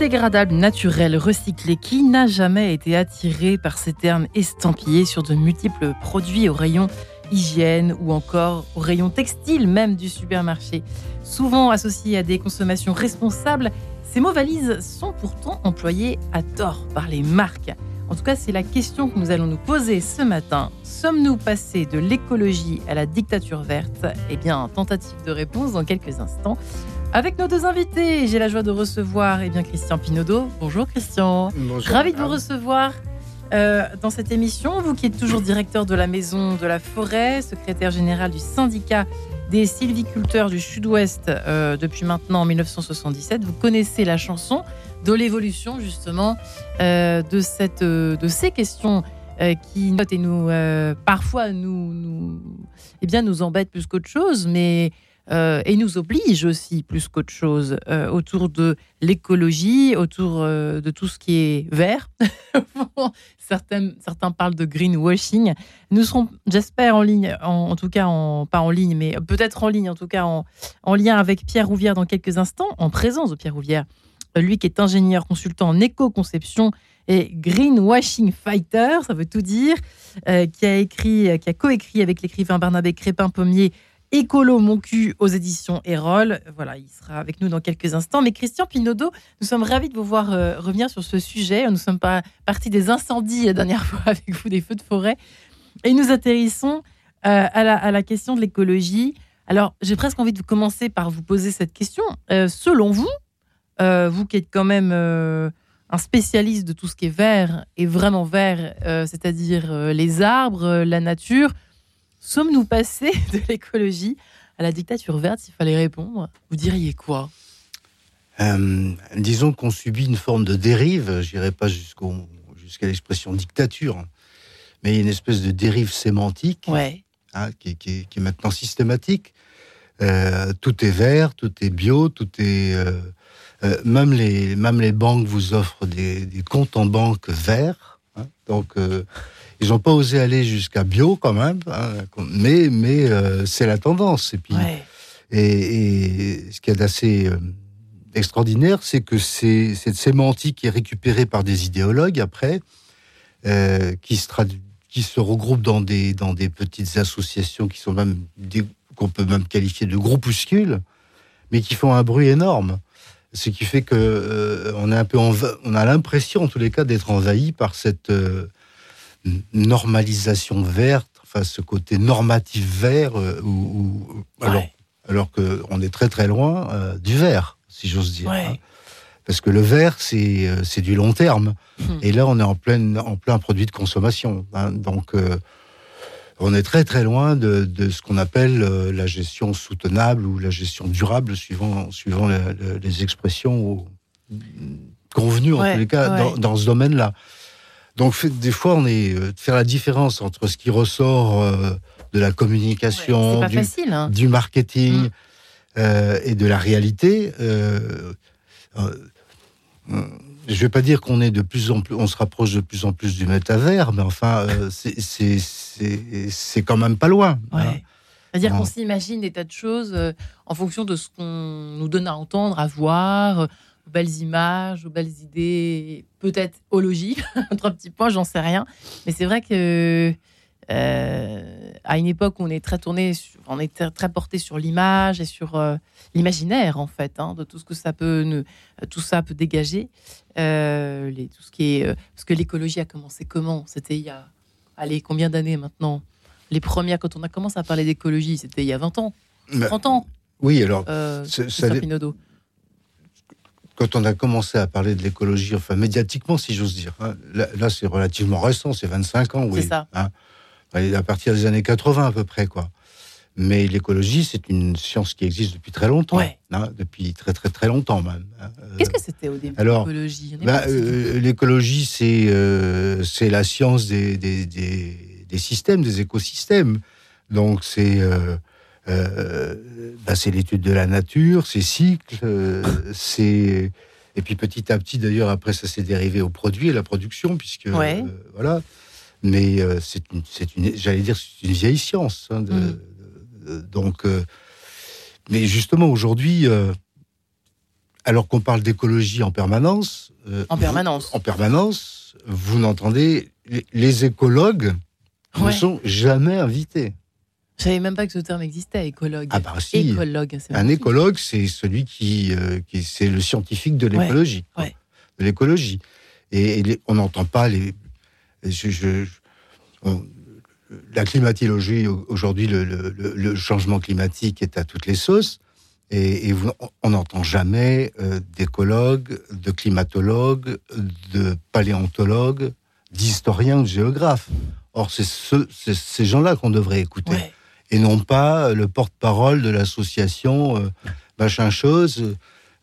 Biodégradable, naturel, recyclé, qui n'a jamais été attiré par ces termes estampillés sur de multiples produits au rayon hygiène ou encore au rayon textile même du supermarché Souvent associés à des consommations responsables, ces mots valises sont pourtant employés à tort par les marques. En tout cas, c'est la question que nous allons nous poser ce matin. Sommes-nous passés de l'écologie à la dictature verte? Eh bien, tentative de réponse dans quelques instants. Avec nos deux invités, j'ai la joie de recevoir eh bien, Christian Pinaudot. Bonjour Christian. Bonjour. Ravi de vous recevoir euh, dans cette émission. Vous qui êtes toujours directeur de la Maison de la Forêt, secrétaire général du syndicat des sylviculteurs du Sud-Ouest euh, depuis maintenant 1977. Vous connaissez la chanson de l'évolution justement euh, de, cette, de ces questions qui notent et nous parfois nous, nous, eh bien, nous embêtent plus qu'autre chose, mais et nous obligent aussi plus qu'autre chose autour de l'écologie, autour de tout ce qui est vert. certains, parlent de greenwashing. Nous serons, j'espère, en ligne, en, tout cas, pas en ligne, mais peut-être en ligne, en tout cas, en, en lien avec Pierre Rouvière dans quelques instants, en présence de Pierre Rouvière lui qui est ingénieur consultant en éco-conception et greenwashing fighter, ça veut tout dire, euh, qui a écrit, qui a coécrit avec l'écrivain Barnabé Crépin-Pommier Écolo mon cul aux éditions Erol. Voilà, il sera avec nous dans quelques instants. Mais Christian Pinaudot, nous sommes ravis de vous voir euh, revenir sur ce sujet. Nous sommes pas partis des incendies la dernière fois avec vous, des feux de forêt. Et nous atterrissons euh, à, la, question de l'écologie. Alors, j'ai presque envie de commencer par vous poser cette question. Euh, selon vous, euh, vous qui êtes quand même euh, un spécialiste de tout ce qui est vert et vraiment vert, euh, c'est-à-dire euh, les arbres, la nature, sommes-nous passés de l'écologie à la dictature verte S'il fallait répondre, vous diriez quoi? Disons qu'on subit une forme de dérive, je n'irai pas jusqu'à jusqu l'expression dictature, mais une espèce de dérive sémantique ouais. hein, qui, qui, qui, est maintenant systématique. tout est vert, tout est bio, tout est euh, même, les, même les banques vous offrent des, des comptes en banque verts. Hein, donc, euh, ils n'ont pas osé aller jusqu'à bio quand même, hein, mais, mais euh, c'est la tendance. Et, puis, ouais. et, et ce qui est d'assez euh, extraordinaire, c'est que c'est cette sémantique est récupérée par des idéologues après, euh, qui se qui se regroupent dans des, dans des petites associations qui sont même qu'on peut même qualifier de groupuscules, mais qui font un bruit énorme ce qui fait que euh, on est un peu on a l'impression en tous les cas d'être envahi par cette euh, normalisation verte enfin ce côté normatif vert euh, où, où, alors ouais. alors que on est très très loin euh, du vert si j'ose dire ouais. hein. parce que le vert c'est euh, du long terme Hmm. et là on est en plein en plein produit de consommation hein. donc euh, on est très très loin de, de ce qu'on appelle la gestion soutenable ou la gestion durable, suivant, suivant la, la, les expressions convenues en tous les cas dans, ce domaine-là. Donc fait, des fois, on est euh, faire la différence entre ce qui ressort euh, de la communication, ouais, du, facile, hein. du, marketing mmh. euh, et de la réalité. Euh, je vais pas dire qu'on est de plus en plus, on se rapproche de plus en plus du métavers, mais enfin, c'est quand même pas loin. Ouais. Hein. C'est-à-dire qu'on s'imagine des tas de choses en fonction de ce qu'on nous donne à entendre, à voir, aux belles images, aux belles idées, peut-être au logis, trois petits points, j'en sais rien. Mais c'est vrai que euh, à une époque où on est très tourné, sur, on est très, très porté sur l'image et sur euh, l'imaginaire en fait, hein, de tout ce que ça peut, tout ça peut dégager. Euh, les, tout ce qui est, parce que l'écologie a commencé comment? C'était il y a, allez, combien d'années maintenant? Les premières, quand on a commencé à parler d'écologie, c'était il y a 20 ans, 30 ans. Oui, alors, euh, ça, quand on a commencé à parler de l'écologie, enfin médiatiquement, si j'ose dire, hein, là, là c'est relativement récent, c'est 25 ans, oui. C'est ça. Hein, à partir des années 80 à peu près, quoi. Mais l'écologie, c'est une science qui existe depuis très longtemps, ouais. hein, depuis très très très longtemps même. hein. Qu'est-ce que c'était au début alors, l'écologie? Bah, euh, L'écologie, c'est euh, c'est la science des, des, des des systèmes, des écosystèmes. Donc c'est euh, euh, bah, c'est l'étude de la nature, ses cycles, euh, c'est et puis petit à petit d'ailleurs après ça s'est dérivé au produit et la production puisque ouais. voilà. Mais euh, c'est une, j'allais dire c'est une vieille science. Hein, de, Mm. de, de, donc, euh, mais justement aujourd'hui, euh, alors qu'on parle d'écologie en permanence. en permanence. en permanence, vous n'entendez. Les, écologues ne sont jamais invités. Je savais même pas que ce terme existait, écologue. Ah bah si. Écologue, Un écologue, c'est celui qui, qui c'est le scientifique de l'écologie. De l'écologie. Et, on n'entend pas les. Je, la climatologie, aujourd'hui, le, changement climatique est à toutes les sauces. Et, on n'entend jamais euh, d'écologues, de climatologues, de paléontologues, d'historiens de géographes. Or, c'est ces gens-là qu'on devrait écouter. Et non pas le porte-parole de l'association euh, machin chose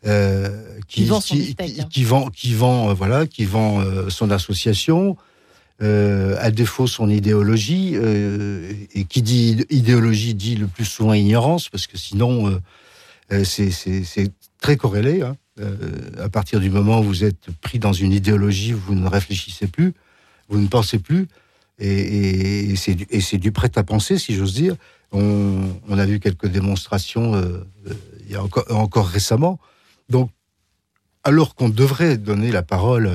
euh, qui, vend qui, qui, vend, qui vend, voilà, qui vend son association, euh, à défaut son idéologie, euh, et qui dit idéologie dit le plus souvent ignorance, parce que sinon euh, euh c'est très corrélé. Hein. Euh, à partir du moment où vous êtes pris dans une idéologie, vous ne réfléchissez plus, vous ne pensez plus, et, et, et c'est du prêt à penser, si j'ose dire. On, a vu quelques démonstrations euh, il y a encore, récemment. Donc, alors qu'on devrait donner la parole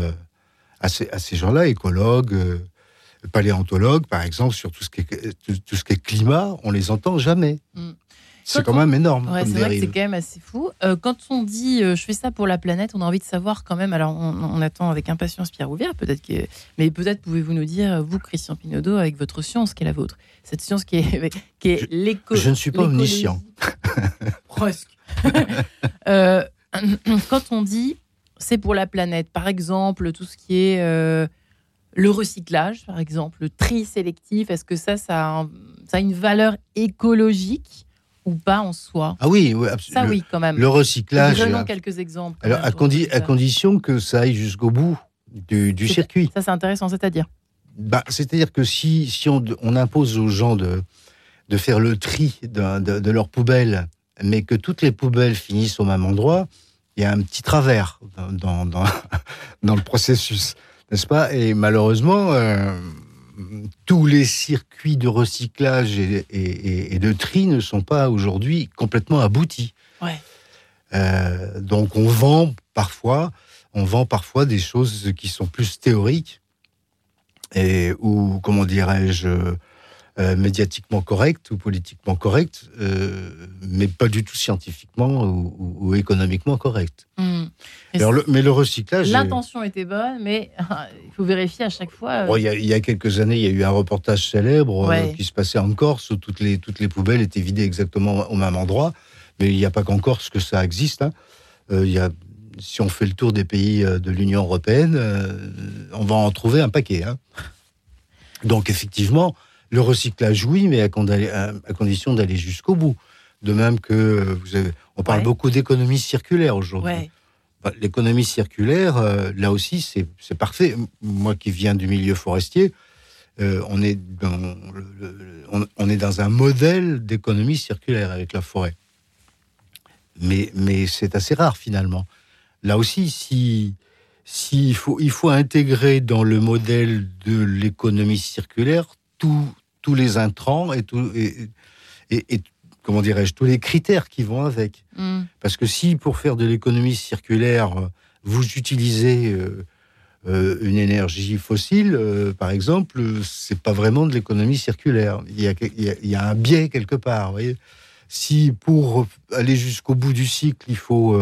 à ces, gens-là, écologues, euh, paléontologues, par exemple, sur tout ce qui est, tout, ce qui est climat, on les entend jamais. Mm. C'est quand même énorme. c'est vrai que c'est quand même assez fou. Euh, quand on dit euh, je fais ça pour la planète, on a envie de savoir quand même. Alors, on, attend avec impatience Pierre Rouvière, peut-être que, mais peut-être pouvez-vous nous dire, vous, Christian Pinaudot, avec votre science, qui est la vôtre, cette science qui est, qui est l'éco. Je ne suis pas omniscient. Presque. quand on dit c'est pour la planète. Par exemple, tout ce qui est euh, le recyclage, par exemple, le tri sélectif, est-ce que ça, ça a, une valeur écologique? Ou pas en soi Ah oui, absolument. Ça, oui, quand même. Le recyclage. Donnons euh, quelques exemples. Alors, à, à, condition que ça aille jusqu'au bout du, circuit. Ça, c'est intéressant, c'est-à-dire bah, C'est-à-dire que si, si on, on, impose aux gens de, de faire le tri de, de, de leurs poubelles, mais que toutes les poubelles finissent au même endroit, il y a un petit travers dans, dans, dans, le processus, n'est-ce pas? Et malheureusement, euh, tous les circuits de recyclage et, et, et, de tri ne sont pas aujourd'hui complètement aboutis. Ouais. Euh, donc on vend parfois, on vend parfois des choses qui sont plus théoriques et ou comment dirais-je euh, médiatiquement correct ou politiquement correct, euh, mais pas du tout scientifiquement ou, économiquement correct. Hmm. mais le recyclage. L'intention était bonne, mais il faut vérifier à chaque fois. Euh. il, y a, quelques années, il y a eu un reportage célèbre qui se passait en Corse où toutes les, toutes les poubelles étaient vidées exactement au même endroit. Mais il n'y a pas qu'en Corse que ça existe. Hein. il y a si on fait le tour des pays de l'Union européenne, on va en trouver un paquet. Hein. Donc effectivement, le recyclage, oui, mais à, condition d'aller jusqu'au bout. De même que euh, vous avez, on parle beaucoup d'économie circulaire aujourd'hui. Bah, l'économie circulaire, euh, là aussi, c'est parfait. Moi qui viens du milieu forestier, euh, on, est dans on, est dans un modèle d'économie circulaire avec la forêt. Mais, mais c'est assez rare finalement. Là aussi, si, si il, faut, il faut intégrer dans le modèle de l'économie circulaire tout, tous les intrants et, tout, et, et, comment dirais-je, tous les critères qui vont avec. Mm. Parce que si pour faire de l'économie circulaire, vous utilisez euh, euh, une énergie fossile, euh, par exemple, c'est pas vraiment de l'économie circulaire. Il y, a, il, y a, un biais quelque part. Vous voyez si pour aller jusqu'au bout du cycle, il faut,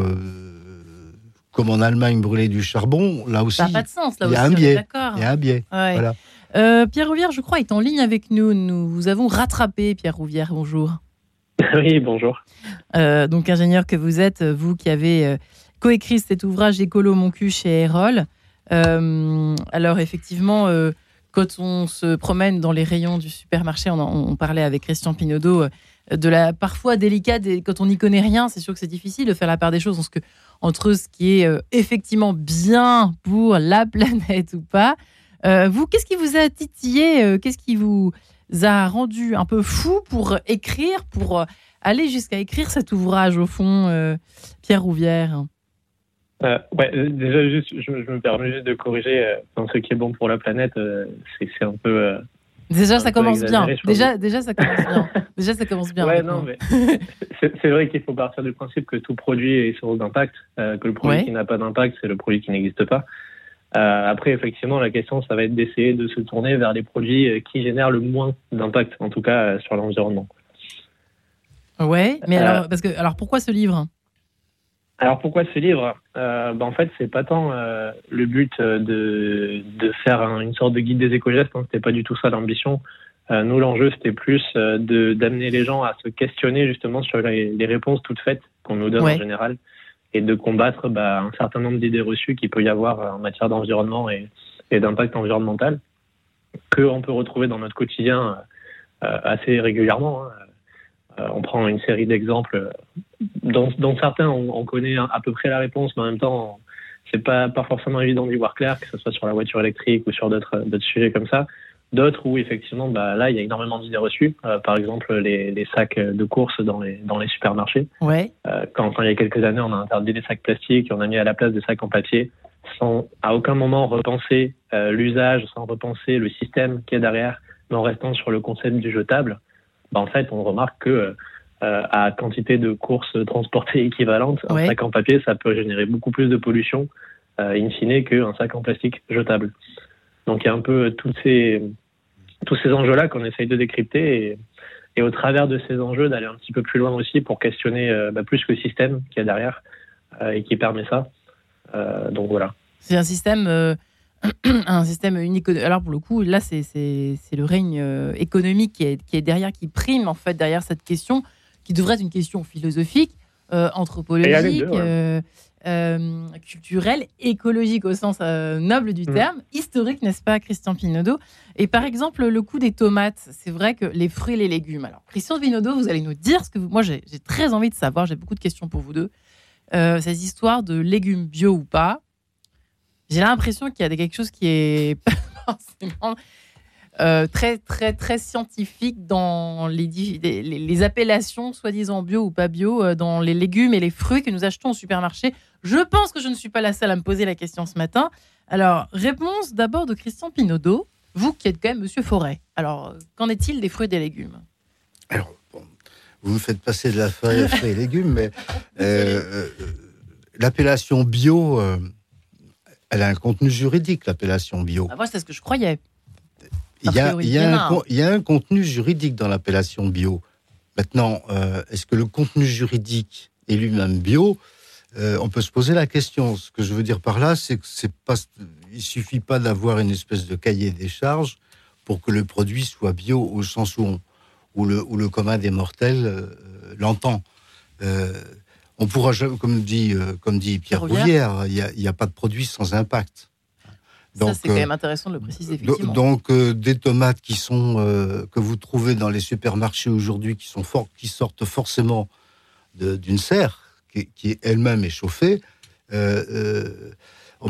comme en Allemagne, brûler du charbon, là aussi, pas de sens, il y a un biais. Il y a un biais. Voilà. Euh, Pierre Rouvière, je crois, est en ligne avec nous. Nous vous avons rattrapé, Pierre Rouvière. Bonjour. Oui, bonjour. Euh, donc, ingénieur que vous êtes, vous qui avez euh, coécrit cet ouvrage Écolo Mon cul chez Erol. alors, effectivement, quand on se promène dans les rayons du supermarché, on, parlait avec Christian Pinaudot de la parfois délicate, et quand on n'y connaît rien, c'est sûr que c'est difficile de faire la part des choses entre, entre ce qui est effectivement bien pour la planète ou pas. Euh, vous, qu'est-ce qui vous a titillé euh, Qu'est-ce qui vous a rendu un peu fou pour écrire, pour euh, aller jusqu'à écrire cet ouvrage, au fond, Pierre Rouvière? Ouais, déjà, juste, je, me permets juste de corriger. ce qui est bon pour la planète, c'est un peu Déjà, un ça peu commence bien. Déjà, déjà, ça commence bien. Déjà, ça commence bien. Ouais, non, mais c'est vrai qu'il faut partir du principe que tout produit est source d'impact, euh, que le produit Ouais. qui n'a pas d'impact, c'est le produit qui n'existe pas. Euh, après, effectivement, la question, ça va être d'essayer de se tourner vers les produits euh, qui génèrent le moins d'impact, en tout cas euh, sur l'environnement. Ouais, mais alors, parce que, alors pourquoi ce livre? Alors pourquoi ce livre? Euh, ben, En fait, c'est pas tant euh, le but de, de faire un- une sorte de guide des éco-gestes, hein, c'était pas du tout ça l'ambition. Euh, nous, l'enjeu, c'était plus de d'amener les gens à se questionner justement sur les, les réponses toutes faites qu'on nous donne Ouais. en général et de combattre bah, un certain nombre d'idées reçues qu'il peut y avoir euh, en matière d'environnement et, d'impact environnemental qu'on peut retrouver dans notre quotidien euh, assez régulièrement. hein. Euh, on prend une série d'exemples dont, dont certains on, on connaît à peu près la réponse, mais en même temps, c'est pas pas forcément évident d'y voir clair, que ce soit sur la voiture électrique ou sur d'autres sujets comme ça. D'autres où effectivement, bah, là, il y a énormément d'idées reçues. Euh, par exemple, les, les sacs de course dans les dans les supermarchés. Ouais. Euh, quand, quand il y a quelques années, on a interdit les sacs plastiques et on a mis à la place des sacs en papier, sans à aucun moment repenser euh, l'usage, sans repenser le système qui est derrière, mais en restant sur le concept du jetable. Bah, en fait, on remarque que euh, à quantité de courses transportées équivalentes, Ouais. un sac en papier, ça peut générer beaucoup plus de pollution, euh, in fine, qu'un sac en plastique jetable. Donc il y a un peu toutes ces, tous ces enjeux-là qu'on essaye de décrypter et, et au travers de ces enjeux d'aller un petit peu plus loin aussi pour questionner euh, bah, plus que le système qu'il y a derrière euh, et qui permet ça. Euh, donc voilà. C'est un système, euh, un système unique. Alors pour le coup, là, c'est le règne économique qui est, qui est derrière, qui prime en fait derrière cette question, qui devrait être une question philosophique, Et euh, culturelle, écologique au sens euh, noble du Mhm. terme, historique, n'est-ce pas, Christian Pinaudot Et par exemple, le coût des tomates, c'est vrai que les fruits et les légumes. Alors, Christian Pinaudot, vous allez nous dire ce que vous... moi j'ai j'ai très envie de savoir. J'ai beaucoup de questions pour vous deux. Euh, ces histoires de légumes bio ou pas. J'ai l'impression qu'il y a quelque chose qui est pas forcément euh, très, très, très scientifique dans les, les, les appellations soi-disant bio ou pas bio, euh, dans les légumes et les fruits que nous achetons au supermarché. Je pense que je ne suis pas la seule à me poser la question ce matin. Alors, réponse d'abord de Christian Pinaudot, vous qui êtes quand même Monsieur Forêt. Alors, qu'en est-il des fruits et des légumes? Alors, bon, vous me faites passer de la feuille à fruits et légumes, mais euh, euh, l'appellation bio, elle a un contenu juridique, l'appellation bio. Ah, Moi, c'est ce que je croyais. Il y, a, il, y un, un. con- il y a un contenu juridique dans l'appellation bio. Maintenant, euh, est-ce que le contenu juridique est lui-même bio Euh, On peut se poser la question. Ce que je veux dire par là, c'est que c'est pas, il suffit pas d'avoir une espèce de cahier des charges pour que le produit soit bio au sens où, on- où le, où le commun des mortels euh, l'entend. On pourra, comme dit, comme dit Pierre Rouvière, il n'y a, a pas de produit sans impact. Ça, c'est euh, quand même intéressant de le préciser, effectivement. Donc euh, des tomates qui sont euh, que vous trouvez dans les supermarchés aujourd'hui, qui sont qui sortent forcément d'une serre qui, qui elle-même est chauffée. euh, euh, on-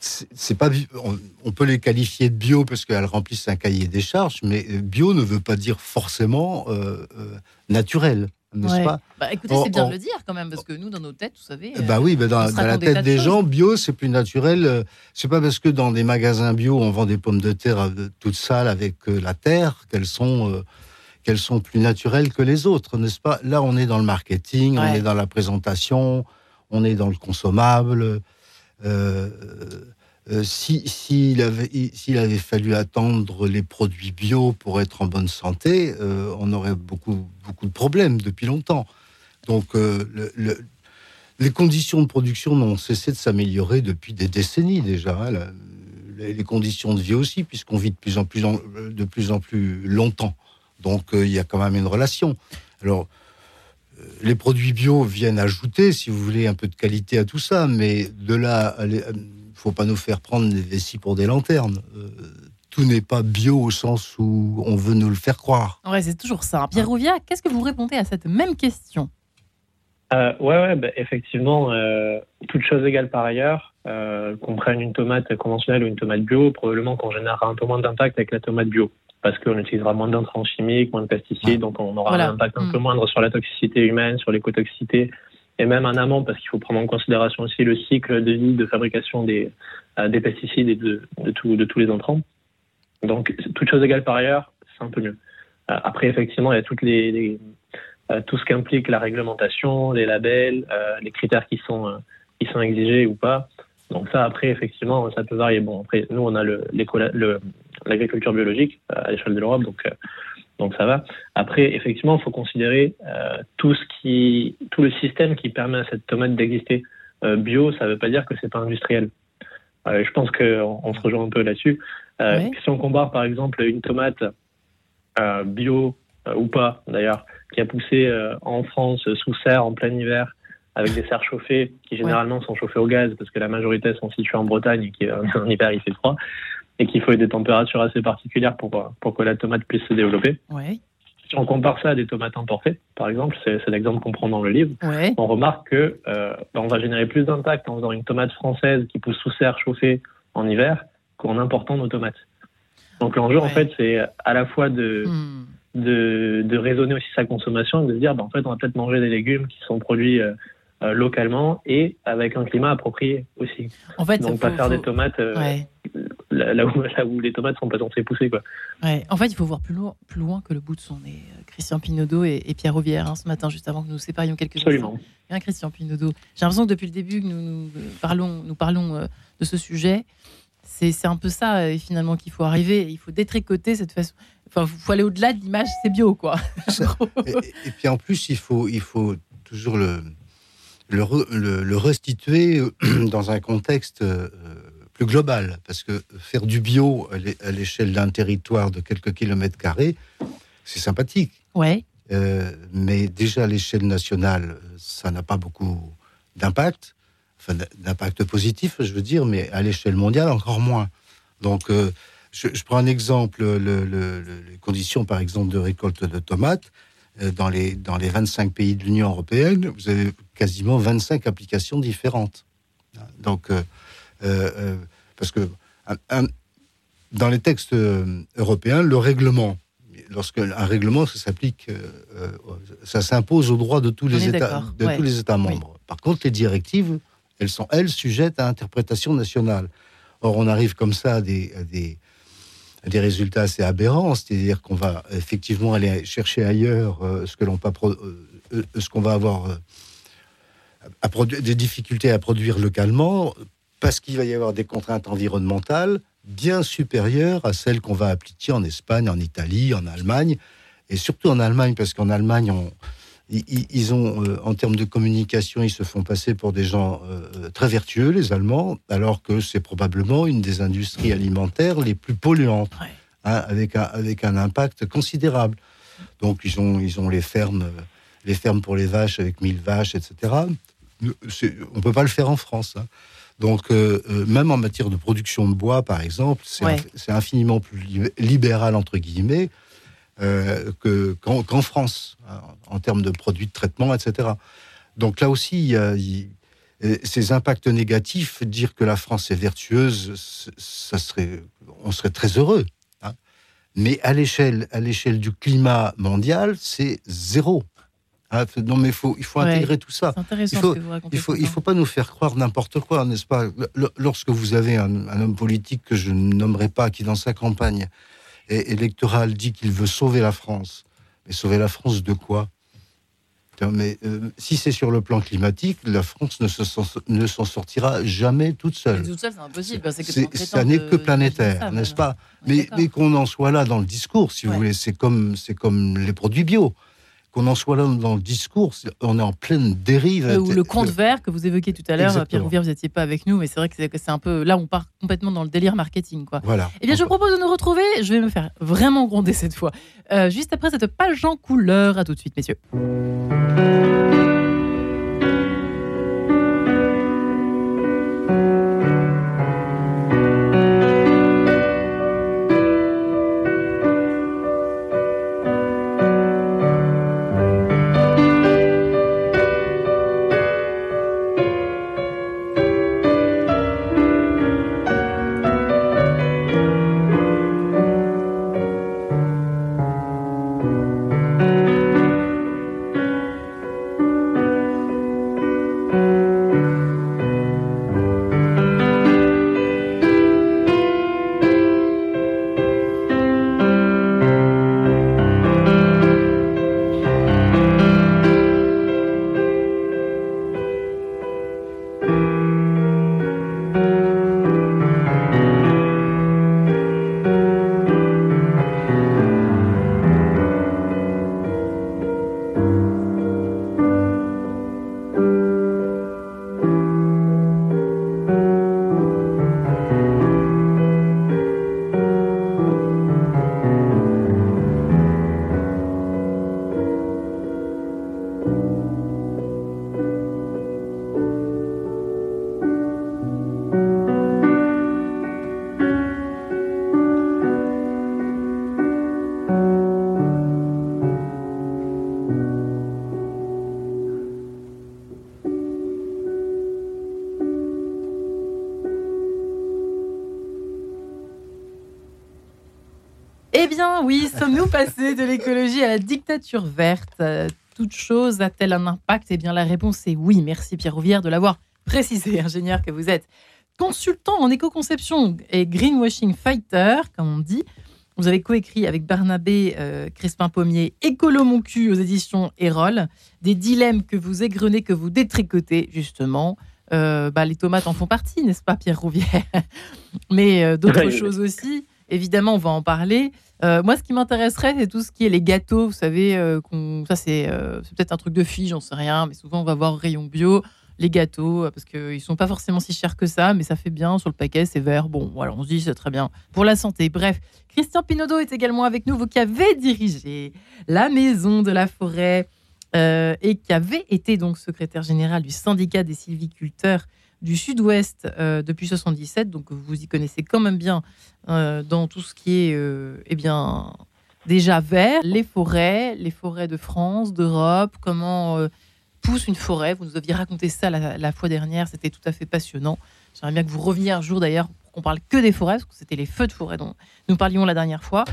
c'est pas on, on peut les qualifier de bio parce qu'elles remplissent un cahier des charges, mais euh, bio ne veut pas dire forcément euh, euh, naturel, n'est-ce Ouais. pas Bah, écoutez, c'est bien on- de le dire quand même, parce que nous, dans nos têtes, vous savez. bah oui, on dans, la des tête de des gens, bio, c'est plus naturel. Euh, C'est pas parce que dans des magasins bio, on vend des pommes de terre euh, toutes sales avec euh, la terre qu'elles sont euh, qu'elles sont plus naturelles que les autres, n'est-ce pas? Là, on est dans le marketing, on est dans la présentation, on est dans le consommable. Euh, euh, si s'il avait s'il avait fallu attendre les produits bio pour être en bonne santé, euh, on aurait beaucoup beaucoup de problèmes depuis longtemps. Donc euh, le- le- les conditions de production n'ont cessé de s'améliorer depuis des décennies déjà. hein. Les, conditions de vie aussi, puisqu'on vit de plus en plus, de plus en plus longtemps. Donc euh, il y a quand même une relation. Alors les produits bio viennent ajouter, si vous voulez, un peu de qualité à tout ça, mais de là, faut pas nous faire prendre des vessies pour des lanternes. Euh, tout n'est pas bio au sens où on veut nous le faire croire. Ouais, c'est toujours ça. Pierre Rouviat, qu'est-ce que vous répondez à cette même question? Euh, ouais, ouais, bah, effectivement, euh, toutes choses égales par ailleurs, euh, qu'on prenne une tomate conventionnelle ou une tomate bio, probablement qu'on générera un peu moins d'impact avec la tomate bio. Parce qu'on utilisera moins d'intrants chimiques, moins de pesticides, Ouais. donc on aura Voilà. un impact un Mm. peu moindre sur la toxicité humaine, sur l'écotoxicité, et même en amont, parce qu'il faut prendre en considération aussi le cycle de vie de fabrication des, euh, des pesticides et de, de, tout- de tous les intrants. Donc, toutes choses égales par ailleurs, c'est un peu mieux. Euh, après, effectivement, il y a toutes les, euh, tout ce qu'implique la réglementation, les labels, les critères qui sont, qui sont exigés ou pas. Donc ça, après, effectivement, ça peut varier. Bon, après, nous, on a l'agriculture biologique à l'échelle de l'Europe, donc donc ça va. Après, effectivement, il faut considérer tout ce qui, tout le système qui permet à cette tomate d'exister. bio, ça ne veut pas dire que c'est pas industriel. je pense qu'on on se rejoint un peu là-dessus. Si on compare par exemple une tomate euh, bio euh, ou pas d'ailleurs, qui a poussé euh, en France sous serre en plein hiver avec des serres chauffées qui généralement sont chauffées au gaz parce que la majorité sont situées en Bretagne et qui en hiver il fait froid et qu'il faut des températures assez particulières pour, pour que la tomate puisse se développer. Si on compare ça à des tomates importées, par exemple, c'est l'exemple qu'on prend dans le livre, on remarque que ben, on va générer plus d'impact en faisant une tomate française qui pousse sous serre chauffée en hiver qu'en important nos tomates. Donc l'enjeu, en fait, c'est à la fois de, hmm. de, de, raisonner aussi sa consommation et de se dire, bah, en fait, on va peut-être manger des légumes qui sont produits euh, euh, localement et avec un climat approprié aussi. En fait, Donc pas faire des tomates euh, là, où, là, où, les tomates sont pas censées pousser. Quoi. Ouais. En fait, il faut voir plus loin, plus loin que le bout de son nez. Christian Pinaudot et, Pierre Auvière, hein, ce matin, juste avant que nous séparions quelques Absolument. Bien, Christian Pinaudot. J'ai l'impression que depuis le début que nous, nous parlons, nous parlons de ce sujet, c'est un peu ça, euh, finalement, qu'il faut arriver. Il faut détricoter cette façon. Enfin, il faut aller au-delà de l'image, c'est bio, quoi. et, puis en plus, il faut, il faut toujours le, le, restituer euh, dans un contexte euh, plus global. Parce que faire du bio à l'échelle d'un territoire de quelques kilomètres carrés, c'est sympathique. Ouais. mais déjà à l'échelle nationale, ça n'a pas beaucoup d'impact d'impact positif, je veux dire, mais à l'échelle mondiale, encore moins. Donc, euh, je, prends un exemple, les conditions, par exemple, de récolte de tomates. Euh, dans les, dans les 25 pays de l'Union européenne, vous avez quasiment 25 applications différentes. Donc, euh, parce que dans les textes européens, le règlement, lorsque un règlement, ça s'applique, ça s'impose au droit de tous les États, de tous les États membres. Par contre, les directives, elles sont, elles, sujettes à interprétation nationale. Or, on arrive comme ça à des, des, résultats assez aberrants, c'est-à-dire qu'on va effectivement aller chercher ailleurs euh, ce que l'on euh, euh, ce qu'on va avoir à des difficultés à produire localement, parce qu'il va y avoir des contraintes environnementales bien supérieures à celles qu'on va appliquer en Espagne, en Italie, en Allemagne, et surtout en Allemagne, parce qu'en Allemagne, on, ils, ont, euh, en termes de communication, ils se font passer pour des gens euh, très vertueux, les Allemands, alors que c'est probablement une des industries alimentaires les plus polluantes, hein, avec, un, avec un impact considérable. Donc, ils ont, ils ont les fermes, les fermes pour les vaches avec 1000 vaches, etc. On ne peut pas le faire en France. Hein. Donc, euh, même en matière de production de bois, par exemple, c'est infiniment plus libéral, entre guillemets, euh, qu'en France, en, termes de produits de traitement, etc. Donc là aussi, il y a, ces impacts négatifs, dire que la France est vertueuse, ça serait, on serait très heureux. Hein. Mais à l'échelle, à l'échelle du climat mondial, c'est zéro. Hein. non, mais faut, il faut intégrer tout ça. Il faut, il faut, il faut pas nous faire croire n'importe quoi, n'est-ce pas? Lorsque vous avez un, un, homme politique que je ne nommerai pas, qui dans sa campagne électoral dit qu'il veut sauver la France. Mais sauver la France de quoi? Mais euh, si c'est sur le plan climatique, la France ne, s'en sortira jamais toute seule. toute seule, c'est impossible. ça n'est que planétaire, n'est-ce pas? Mais, mais qu'on en soit là dans le discours, si vous voulez, c'est comme, comme les produits bio qu'on en soit là dans le discours, on est en pleine dérive. Euh, ou le compte vert que vous évoquiez tout à l'heure, Pierre Rouvière, vous n'étiez pas avec nous, mais c'est vrai que c'est un peu là, on part complètement dans le délire marketing, quoi. Voilà. Eh bien, je vous propose de nous retrouver. Je vais me faire vraiment gronder cette fois, euh, juste après cette page en couleur. À tout de suite, messieurs. Passés de l'écologie à la dictature verte euh, Toute chose a-t-elle un impact? Eh bien, la réponse est oui. Merci Pierre Rouvière de l'avoir précisé, ingénieur que vous êtes. Consultant en éco-conception et greenwashing fighter, comme on dit, vous avez coécrit avec Barnabé euh, Crespin-Pommier Écolo mon cul aux éditions Erol, des dilemmes que vous égrenez, que vous détricotez, justement. Euh, bah, les tomates en font partie, n'est-ce pas, Pierre Rouvière? Mais euh, d'autres choses aussi. Évidemment, on va en parler. moi, ce qui m'intéresserait, c'est tout ce qui est les gâteaux. Vous savez, ça, c'est peut-être un truc de fille, j'en sais rien, mais souvent, on va voir rayon bio les gâteaux, parce qu'ils sont pas forcément si chers que ça, mais ça fait bien sur le paquet, c'est vert. Bon, voilà, on se dit c'est très bien pour la santé. Bref, Christian Pinaudot est également avec nous, vous qui avez dirigé la Maison de la Forêt euh, et qui avait été donc secrétaire général du syndicat des sylviculteurs du Sud-Ouest euh, depuis 77, donc vous y connaissez quand même bien euh, dans tout ce qui est, eh bien, déjà vert, les forêts, les forêts de France, d'Europe, comment pousse une forêt. Vous nous aviez raconté ça la, fois dernière, c'était tout à fait passionnant. J'aimerais bien que vous reveniez un jour d'ailleurs pour qu'on parle que des forêts, parce que c'était les feux de forêt dont nous parlions la dernière fois.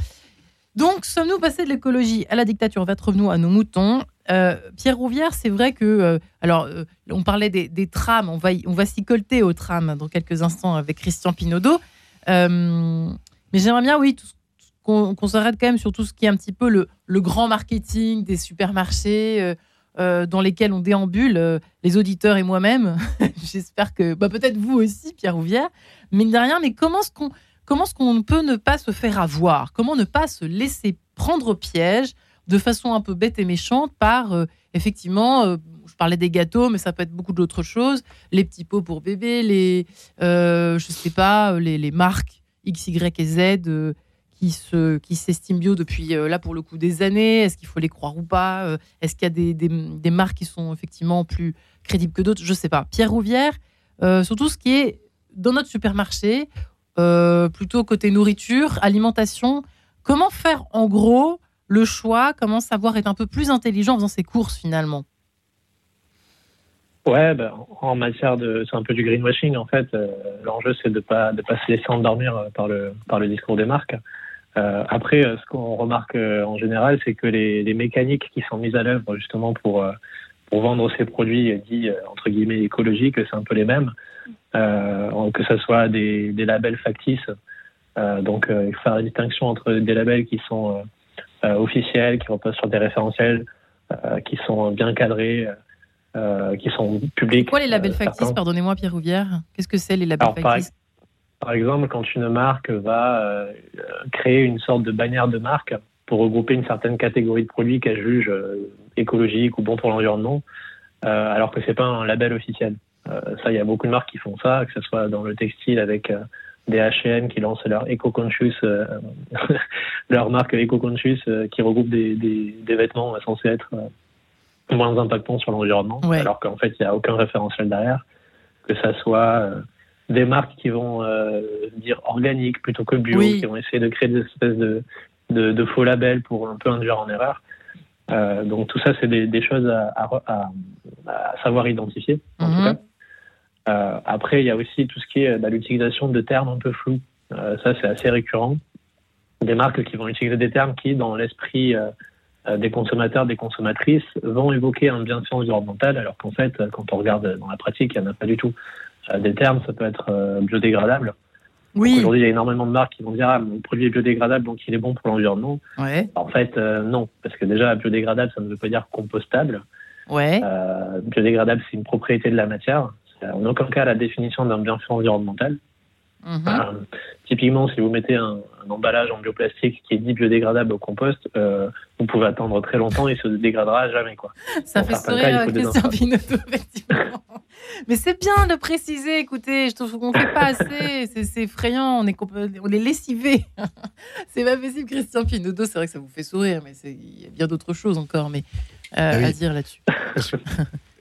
Donc, sommes-nous passés de l'écologie à la dictature? Revenons à nos moutons. Euh, Pierre Rouvière, c'est vrai que, euh, alors, euh, on parlait des, trams, on va, on va s'y colter aux trams dans quelques instants avec Christian Pinaudot. mais j'aimerais bien, oui, qu'on s'arrête quand même sur tout ce qui est un petit peu le, le grand marketing des supermarchés, dans lesquels on déambule, les auditeurs et moi-même. J'espère que, bah, peut-être vous aussi, Pierre Rouvière, mine de mais comment est-ce qu'on comment est-ce qu'on peut ne pas se faire avoir? Comment ne pas se laisser prendre au piège? De façon un peu bête et méchante par, euh, effectivement, je parlais des gâteaux, mais ça peut être beaucoup d'autres choses, les petits pots pour bébé, les, je sais pas, les, les, marques X, Y et Z qui se qui s'estiment bio depuis euh, là pour le coup des années. Est-ce qu'il faut les croire ou pas euh, Est-ce qu'il y a des, des, marques qui sont effectivement plus crédibles que d'autres? Je sais pas. Pierre Rouvière, euh, sur tout ce qui est dans notre supermarché, plutôt côté nourriture, alimentation, comment faire en gros le choix Comment savoir être un peu plus intelligent en faisant ses courses finalement? Ouais, ben, en matière de, c'est un peu du greenwashing en fait. l'enjeu c'est de pas de pas se laisser endormir par le par le discours des marques. Euh, après, euh, ce qu'on remarque euh, en général, c'est que les, les, mécaniques qui sont mises à l'œuvre justement pour, pour vendre ces produits dits entre guillemets écologiques, c'est un peu les mêmes, que ce soit des, des labels factices. donc, il faut faire la distinction entre des labels qui sont officiels, qui reposent sur des référentiels, qui sont bien cadrés. qui sont publics. Quoi les labels factices Pardonnez-moi, Pierre Rouvière. Qu'est-ce que c'est les labels factices? Par exemple, quand une marque va euh, créer une sorte de bannière de marque pour regrouper une certaine catégorie de produits qu'elle juge euh, écologiques ou bons pour l'environnement, euh, alors que c'est pas un label officiel. ça, il y a beaucoup de marques qui font ça, que ce soit dans le textile avec des H&M qui lancent leur eco-conscious, leur marque eco-conscious qui regroupe des, des, des, vêtements censés être moins impactants sur l'environnement, alors qu'en fait, il n'y a aucun référentiel derrière, que ça soit des marques qui vont euh, dire organique plutôt que bio, qui vont essayer de créer des espèces de, de, faux labels pour un peu induire en erreur. Euh, donc tout ça, c'est des, choses à, à, savoir identifier. En tout mhm. cas. Euh, après, il y a aussi tout ce qui est bah, l'utilisation de termes un peu flous. ça, c'est assez récurrent. Des marques qui vont utiliser des termes qui, dans l'esprit des consommateurs, des consommatrices, vont évoquer un bienfait environnemental, alors qu'en fait, quand on regarde dans la pratique, il n'y en a pas du tout des termes, ça peut être euh, biodégradable. Oui. Aujourd'hui, il y a énormément de marques qui vont dire ah, mon produit est biodégradable, donc il est bon pour l'environnement. Ouais. En fait, euh, non, parce que déjà, biodégradable, ça ne veut pas dire compostable. Ouais. Euh, biodégradable, c'est une propriété de la matière. En aucun cas la définition d'un bienfait environnemental. Mhm. Euh, typiquement, si vous mettez un, emballage en bioplastique qui est dit biodégradable au compost, euh, vous pouvez attendre très longtemps et il se dégradera jamais. Quoi. Ça fait sourire Christian Pinotto, effectivement. Mais c'est bien de préciser, écoutez, je trouve qu'on ne fait pas assez, c'est effrayant, on est, on est lessivé. c'est pas possible, Christian Pinotto, c'est vrai que ça vous fait sourire, mais il y a bien d'autres choses encore mais, euh, ah à dire là-dessus.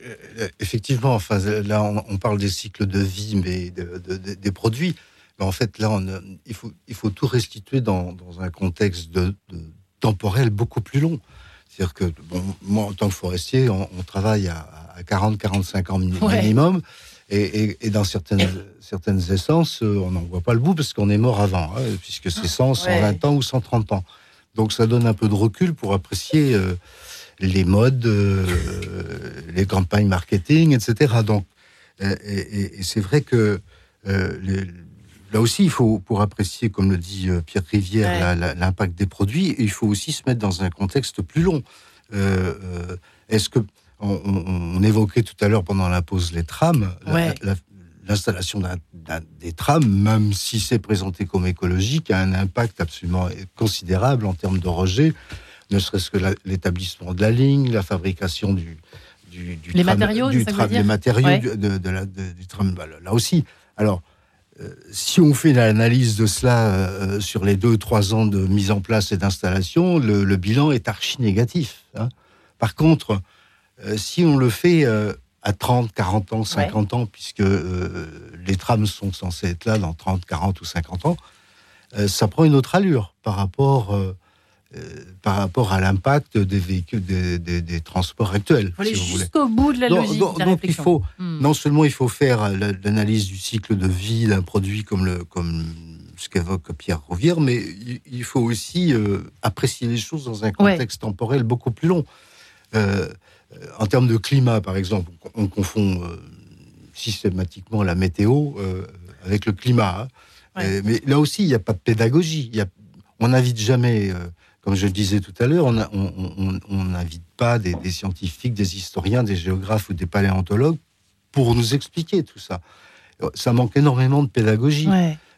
Euh, effectivement, enfin, là, on, parle des cycles de vie, mais des produits. Mais en fait, là, on, il, faut, il faut tout restituer dans, un contexte de, temporel beaucoup plus long. C'est-à-dire que, bon, moi, en tant que forestier, on, travaille à, 40-45 ans minimum. Et, dans certaines, certaines essences, euh, on n'en voit pas le bout parce qu'on est mort avant, hein, puisque c'est 100, 120 ans ou 130 ans. Donc ça donne un peu de recul pour apprécier les modes, les campagnes marketing, etc. Donc, et, c'est vrai que là aussi, il faut, pour apprécier, comme le dit Pierre Rivière, l'impact des produits, il faut aussi se mettre dans un contexte plus long. Est-ce que on, évoquait tout à l'heure pendant la pause les trams, l'installation des trams, même si c'est présenté comme écologique, a un impact absolument considérable en termes de rejet, ne serait-ce que l'établissement de la ligne, la fabrication du, du, les matériaux, du tram, les matériaux de, la, du tram. Là aussi, alors. Euh, si on fait l'analyse de cela euh, sur les deux, trois ans de mise en place et d'installation, le, bilan est archi négatif. Hein. Par contre, euh, si on le fait à 30, 40 ans, 50 ans, puisque les trams sont censés être là dans 30, 40 ou 50 ans, ça prend une autre allure par rapport, par rapport à l'impact des véhicules, des, transports actuels. Aller jusqu'au bout de la logique. Donc, il faut, hmm. non seulement il faut faire l'analyse du cycle de vie d'un produit comme, le, comme ce qu'évoque Pierre Rouvière, mais il, faut aussi apprécier les choses dans un contexte temporel beaucoup plus long. Euh, en termes de climat, par exemple, on, confond euh, systématiquement la météo euh, avec le climat. Hein. mais là aussi, il n'y a pas de pédagogie. on n'invite jamais, comme je le disais tout à l'heure, on n'invite pas des, scientifiques, des historiens, des géographes ou des paléontologues pour nous expliquer tout ça. Ça manque énormément de pédagogie.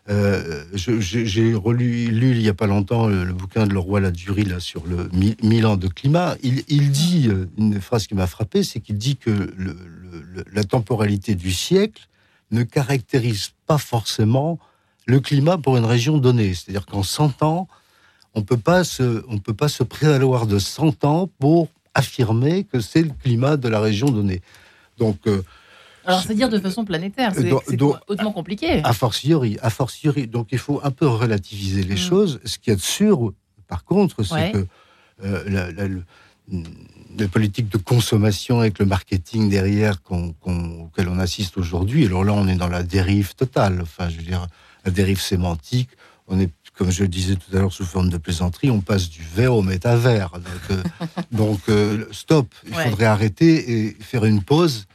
Euh, j'ai relu lu il y a pas longtemps le, bouquin de Leroy Ladurie là sur le mille ans de climat. Il, dit euh, une phrase qui m'a frappé, c'est qu'il dit que le, la temporalité du siècle ne caractérise pas forcément le climat pour une région donnée. C'est-à-dire qu'en 100 ans, on peut pas se, on peut pas se prévaloir de 100 ans pour affirmer que c'est le climat de la région donnée. Donc euh, alors, c'est dire de façon planétaire, c'est hautement compliqué. A fortiori, a fortiori. Donc, il faut un peu relativiser les mm. choses. Ce qu'il y a de sûr, par contre, c'est que euh, la, la, politique de consommation avec le marketing derrière qu'on, auquel on assiste aujourd'hui, alors là, on est dans la dérive totale. Enfin, je veux dire, la dérive sémantique. On est, comme je le disais tout à l'heure, sous forme de plaisanterie, on passe du vert au métavers. Donc, euh, euh, stop. Il faudrait arrêter et faire une pause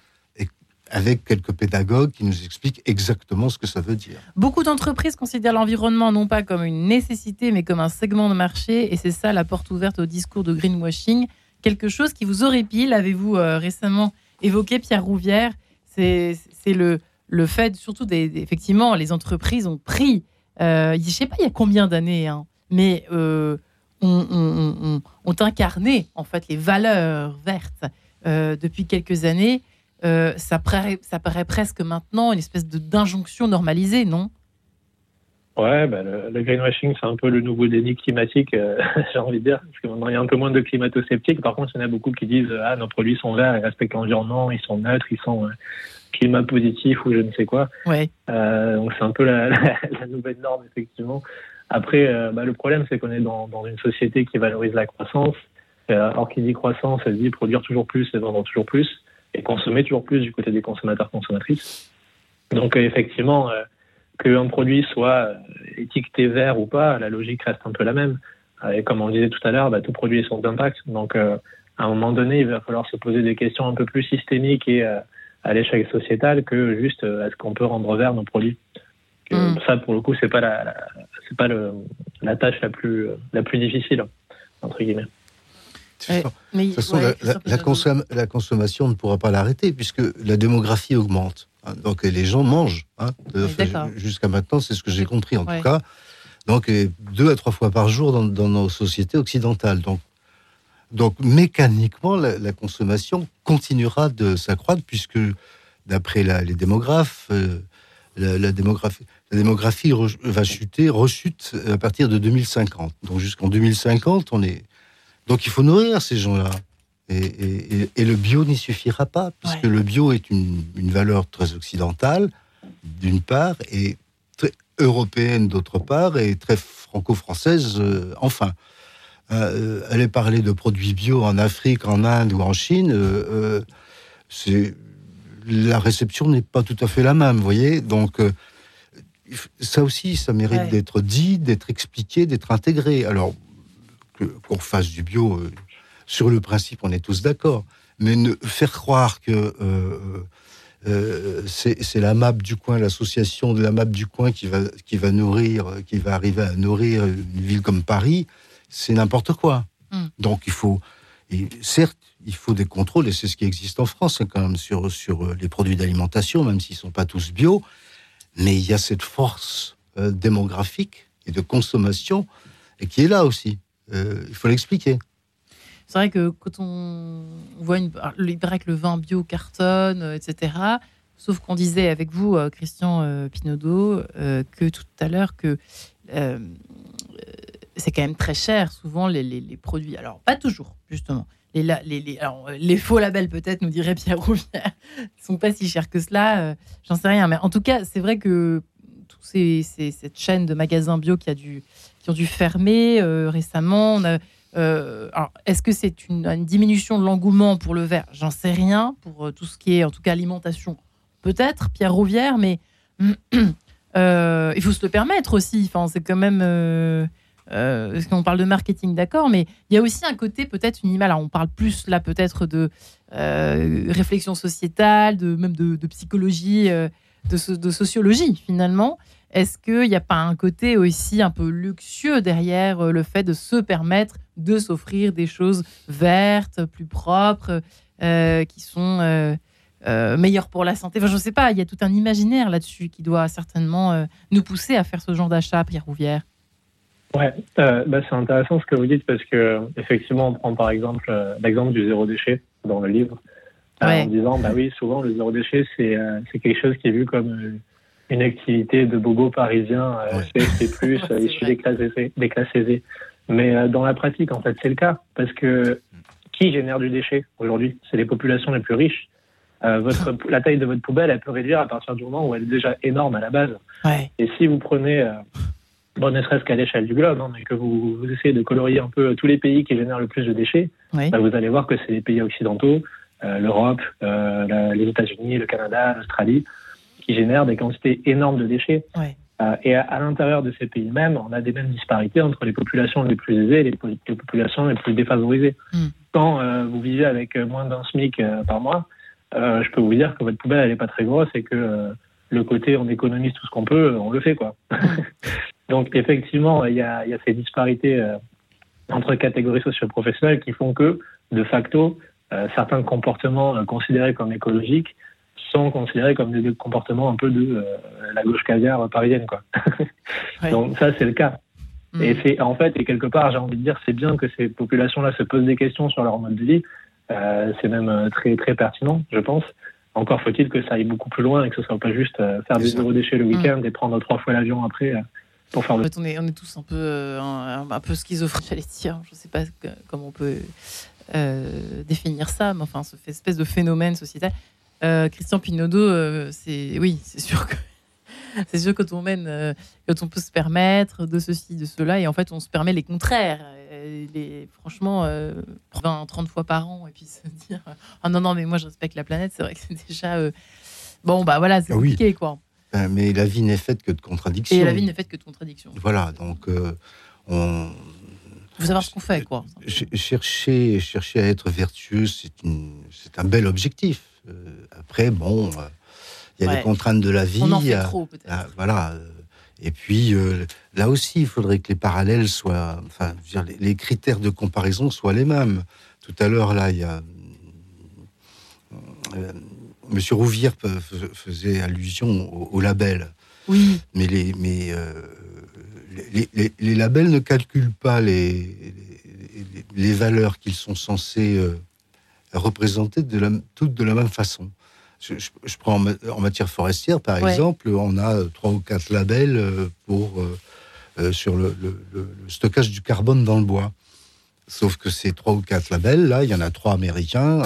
avec quelques pédagogues qui nous expliquent exactement ce que ça veut dire. Beaucoup d'entreprises considèrent l'environnement non pas comme une nécessité, mais comme un segment de marché, et c'est ça la porte ouverte au discours de greenwashing. Quelque chose qui vous horripile, avez-vous euh, récemment évoqué, Pierre Rouvière, c'est le, le fait, surtout, des, effectivement, les entreprises ont pris, je ne sais pas il y a combien d'années, hein, mais euh, ont, incarné, en fait, les valeurs vertes depuis quelques années. Euh, ça, paraît, ça paraît presque maintenant une espèce d'injonction normalisée, non? Ouais, bah, le, greenwashing, c'est un peu le nouveau déni climatique, euh, j'ai envie de dire, parce que maintenant il y a un peu moins de climato-sceptiques. Par contre, il y en a beaucoup qui disent ah nos produits sont verts, ils respectent l'environnement, ils sont neutres, ils sont euh, climat positif ou je ne sais quoi. Ouais. donc c'est un peu la, la, nouvelle norme effectivement. Après, bah, le problème c'est qu'on est dans, dans, une société qui valorise la croissance. alors qui dit croissance, elle dit produire toujours plus et vendre toujours plus et consommer toujours plus du côté des consommateurs consommatrices. Donc euh, effectivement, euh, qu'un produit soit euh, étiqueté vert ou pas, la logique reste un peu la même. Et comme on disait tout à l'heure, bah, tout produit est son impact. Donc à un moment donné, il va falloir se poser des questions un peu plus systémiques et à l'échelle sociétale que juste est-ce qu'on peut rendre vert nos produits. Mm. Ça, pour le coup, c'est pas la, c'est pas le, la tâche la plus la plus difficile entre guillemets. De toute façon, la, consommation ne pourra pas l'arrêter puisque la démographie augmente. Hein. donc les gens mangent. Hein. Jusqu'à maintenant, c'est ce que j'ai compris en tout cas. Donc deux à trois fois par jour dans, nos sociétés occidentales. Donc, donc mécaniquement, la, consommation continuera de s'accroître puisque d'après les démographes, euh, la, démographie, la démographie va chuter, rechute à partir de 2050. Donc jusqu'en 2050, on est donc il faut nourrir ces gens-là. Et, le bio n'y suffira pas, puisque le bio est une, valeur très occidentale, d'une part, et très européenne, d'autre part, et très franco-française, euh, enfin. Euh, aller parler de produits bio en Afrique, en Inde ou en Chine, euh, c'est la réception n'est pas tout à fait la même, vous voyez. Donc ça aussi, ça mérite d'être dit, d'être expliqué, d'être intégré. Alors qu'on fasse du bio, sur le principe, on est tous d'accord. Mais ne faire croire que c'est la MAP du coin, l'association de la MAP du coin qui va, qui va nourrir, qui va arriver à nourrir une ville comme Paris, c'est n'importe quoi. Hmm. Donc il faut, et certes, il faut des contrôles, et c'est ce qui existe en France hein, quand même sur, sur les produits d'alimentation, même s'ils ne sont pas tous bio, mais il y a cette force euh, démographique et de consommation et qui est là aussi. Euh, il faut l'expliquer. C'est vrai que quand on voit une, il paraît que le vin bio cartonne, euh, etc. Sauf qu'on disait avec vous, Christian Pinaudot, que tout à l'heure que c'est quand même très cher, souvent les, les, produits. Alors pas toujours, justement. Les, les, alors, les faux labels peut-être, nous dirait Pierre Rouvière, ne sont pas si chers que cela. J'en sais rien, mais en tout cas, c'est vrai que c'est cette chaîne de magasins bio qui, a dû, qui ont dû fermer euh, récemment. Euh, est-ce que c'est une, diminution de l'engouement pour le verre? J'en sais rien. Pour euh, tout ce qui est, en tout cas, alimentation, peut-être, Pierre Rouvière, mais il faut se le permettre aussi. Enfin, c'est quand même. Parce qu'on parle de marketing, d'accord, mais il y a aussi un côté peut-être une image. on parle plus là peut-être de réflexion sociétale, de même de, psychologie, de, de, sociologie finalement. Est-ce qu'il n'y a pas un côté aussi un peu luxueux derrière euh, le fait de se permettre de s'offrir des choses vertes, plus propres, euh, qui sont euh, meilleures pour la santé? Je ne sais pas, il y a tout un imaginaire là-dessus qui doit certainement nous pousser à faire ce genre d'achat, Pierre Rouvière. Ouais, bah, c'est intéressant ce que vous dites parce que effectivement, on prend par exemple l'exemple du zéro déchet dans le livre, en disant bah oui, souvent le zéro déchet c'est quelque chose qui est vu comme une activité de bobo parisien, euh, plus, euh, issu des classes, aisées, des classes aisées. Mais euh, dans la pratique, en fait, c'est le cas. Parce que qui génère du déchet aujourd'hui? C'est les populations les plus riches. Euh, votre, la taille de votre poubelle, elle peut réduire à partir du moment où elle est déjà énorme à la base. Ouais. Et si vous prenez, euh, bon, ne serait-ce qu'à l'échelle du globe, hein, mais que vous, vous, essayez de colorier un peu tous les pays qui génèrent le plus de déchets, bah, vous allez voir que c'est les pays occidentaux, euh, l'Europe, les États-Unis, le Canada, l'Australie qui génèrent des quantités énormes de déchets. Euh, et à, l'intérieur de ces pays mêmes, on a des mêmes disparités entre les populations les plus aisées et les, populations les plus défavorisées. Hmm. Quand euh, vous vivez avec moins d'un SMIC euh, par mois, je peux vous dire que votre poubelle, elle n'est pas très grosse et que le côté on économise tout ce qu'on peut, on le fait. quoi. Donc effectivement, il y a, y a, ces disparités entre catégories socio-professionnelles qui font que, de facto, certains comportements considérés comme écologiques sont considérés comme des comportements un peu de euh, la gauche caviar parisienne. Quoi. Donc ça, c'est le cas. Hmm. Et c'est en fait, et quelque part, j'ai envie de dire, c'est bien que ces populations-là se posent des questions sur leur mode de vie. Euh, c'est même euh, très très pertinent, je pense. Encore faut-il que ça aille beaucoup plus loin et que ce soit pas juste faire des zéro déchets le hmm. week-end et prendre trois fois l'avion après pour faire le. En fait, on est, on est tous un peu un, un, peu schizophrènes, j'allais dire. Je sais pas comment on peut définir ça, mais enfin, cette espèce de phénomène sociétal. Euh, Christian Pinaudot, euh, c'est oui, c'est sûr que c'est sûr quand on mène, euh, quand on peut se permettre de ceci, de cela, et en fait on se permet les contraires. Les, franchement, 20, 30 fois par an, et puis se dire ah non non mais moi je respecte la planète, c'est vrai que c'est déjà bon bah voilà c'est ah compliqué quoi. Ben, mais la vie n'est faite que de contradictions. Et la vie n'est faite que de contradictions. Voilà donc on faut savoir ce qu'on fait, quoi. Chercher, chercher à être vertueux, c'est un bel objectif. Euh, après, bon, euh, il y a les contraintes de la vie. On en fait trop, peut-être. Voilà. Et puis, euh, là aussi, il faudrait que les parallèles soient, enfin, dire, les, critères de comparaison soient les mêmes. Tout à l'heure, là, il y a Monsieur Rouvière faisait allusion au, label. Oui. Mais les, mais les, les, labels ne calculent pas les, les, valeurs qu'ils sont censés représentées de la, toutes de la même façon. Je, prends en, matière forestière, par exemple, on a trois ou quatre labels euh, pour, euh, euh, sur le, stockage du carbone dans le bois. Sauf que ces trois ou quatre labels, là, il y en a trois américains,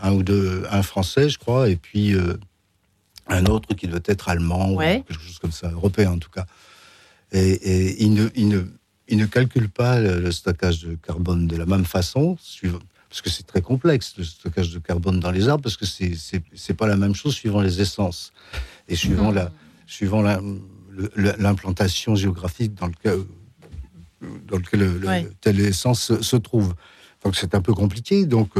un, ou deux, un français, je crois, et puis un autre qui doit être allemand, ou quelque chose comme ça, européen en tout cas. Et, et ils, ne, ne, ne, calculent pas le, stockage de carbone de la même façon, parce que c'est très complexe le stockage de carbone dans les arbres, parce que c'est pas la même chose suivant les essences et suivant la suivant l'implantation géographique dans le cas dans lequel le, telle essence se trouve. Donc c'est un peu compliqué. Donc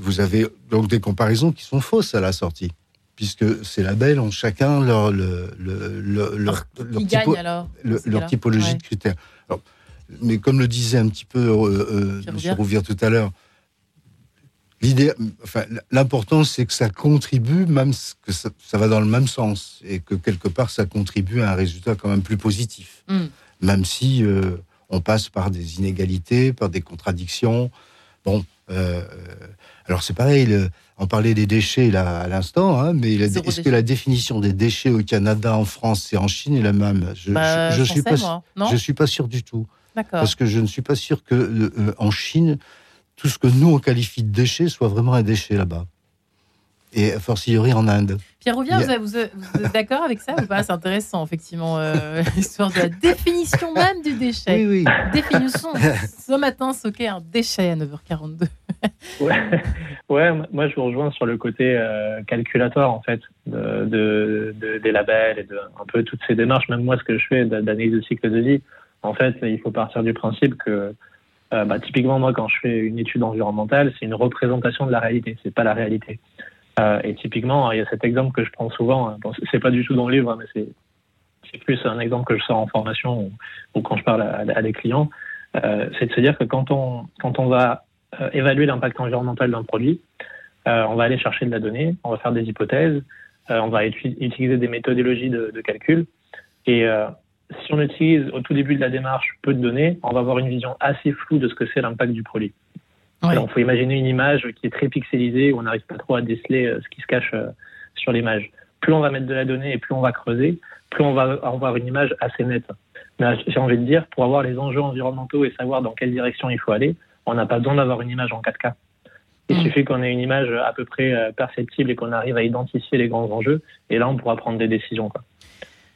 vous avez donc des comparaisons qui sont fausses à la sortie puisque ces labels ont chacun leur, le, leur, leur, leur typologie de critères. mais comme le disait un petit peu euh, M. Rouvière tout à l'heure, l'idée, enfin, l'important c'est que ça contribue, même que ça, va dans le même sens, et que quelque part ça contribue à un résultat quand même plus positif, hmm. même si euh, on passe par des inégalités, par des contradictions. Bon, euh, alors c'est pareil. Le, on parlait des déchets là à l'instant, hein, mais est-ce que la définition des déchets au Canada, en France et en Chine est la même? Je, bah, je, suis pas, je suis pas sûr du tout. Parce que je ne suis pas sûr que euh, en Chine, tout ce que nous on qualifie de déchets soit vraiment un déchet là-bas. Et a fortiori en Inde. Pierre Rouvière, vous, êtes d'accord avec ça ou pas? C'est intéressant, effectivement, euh, l'histoire de la définition même du déchet. Oui, oui. Définition. Ce matin, qu'est un déchet à 9h42 ouais. moi je vous rejoins sur le côté euh, calculatoire en fait de, des labels et de un peu toutes ces démarches. Même moi, ce que je fais d'analyse de cycle de vie, en fait, il faut partir du principe que euh, bah, typiquement moi, quand je fais une étude environnementale, c'est une représentation de la réalité, c'est pas la réalité. Euh, et typiquement, il y a cet exemple que je prends souvent. Hein. c'est pas du tout dans le livre, hein, mais c'est plus un exemple que je sors en formation ou, quand je parle à, des clients. c'est de se dire que quand on quand on va euh, évaluer l'impact environnemental d'un produit. Euh, on va aller chercher de la donnée, on va faire des hypothèses, euh, on va utiliser des méthodologies de, calcul. Et si on utilise au tout début de la démarche peu de données, on va avoir une vision assez floue de ce que c'est l'impact du produit. Il faut imaginer une image qui est très pixelisée, où on n'arrive pas trop à déceler ce qui se cache sur l'image. Plus on va mettre de la donnée et plus on va creuser, plus on va avoir une image assez nette. Mais j'ai envie de dire, pour avoir les enjeux environnementaux et savoir dans quelle direction il faut aller, on n'a pas besoin d'avoir une image en 4K. Il mm. suffit qu'on ait une image à peu près euh, perceptible et qu'on arrive à identifier les grands enjeux. Et là, on pourra prendre des décisions. Quoi.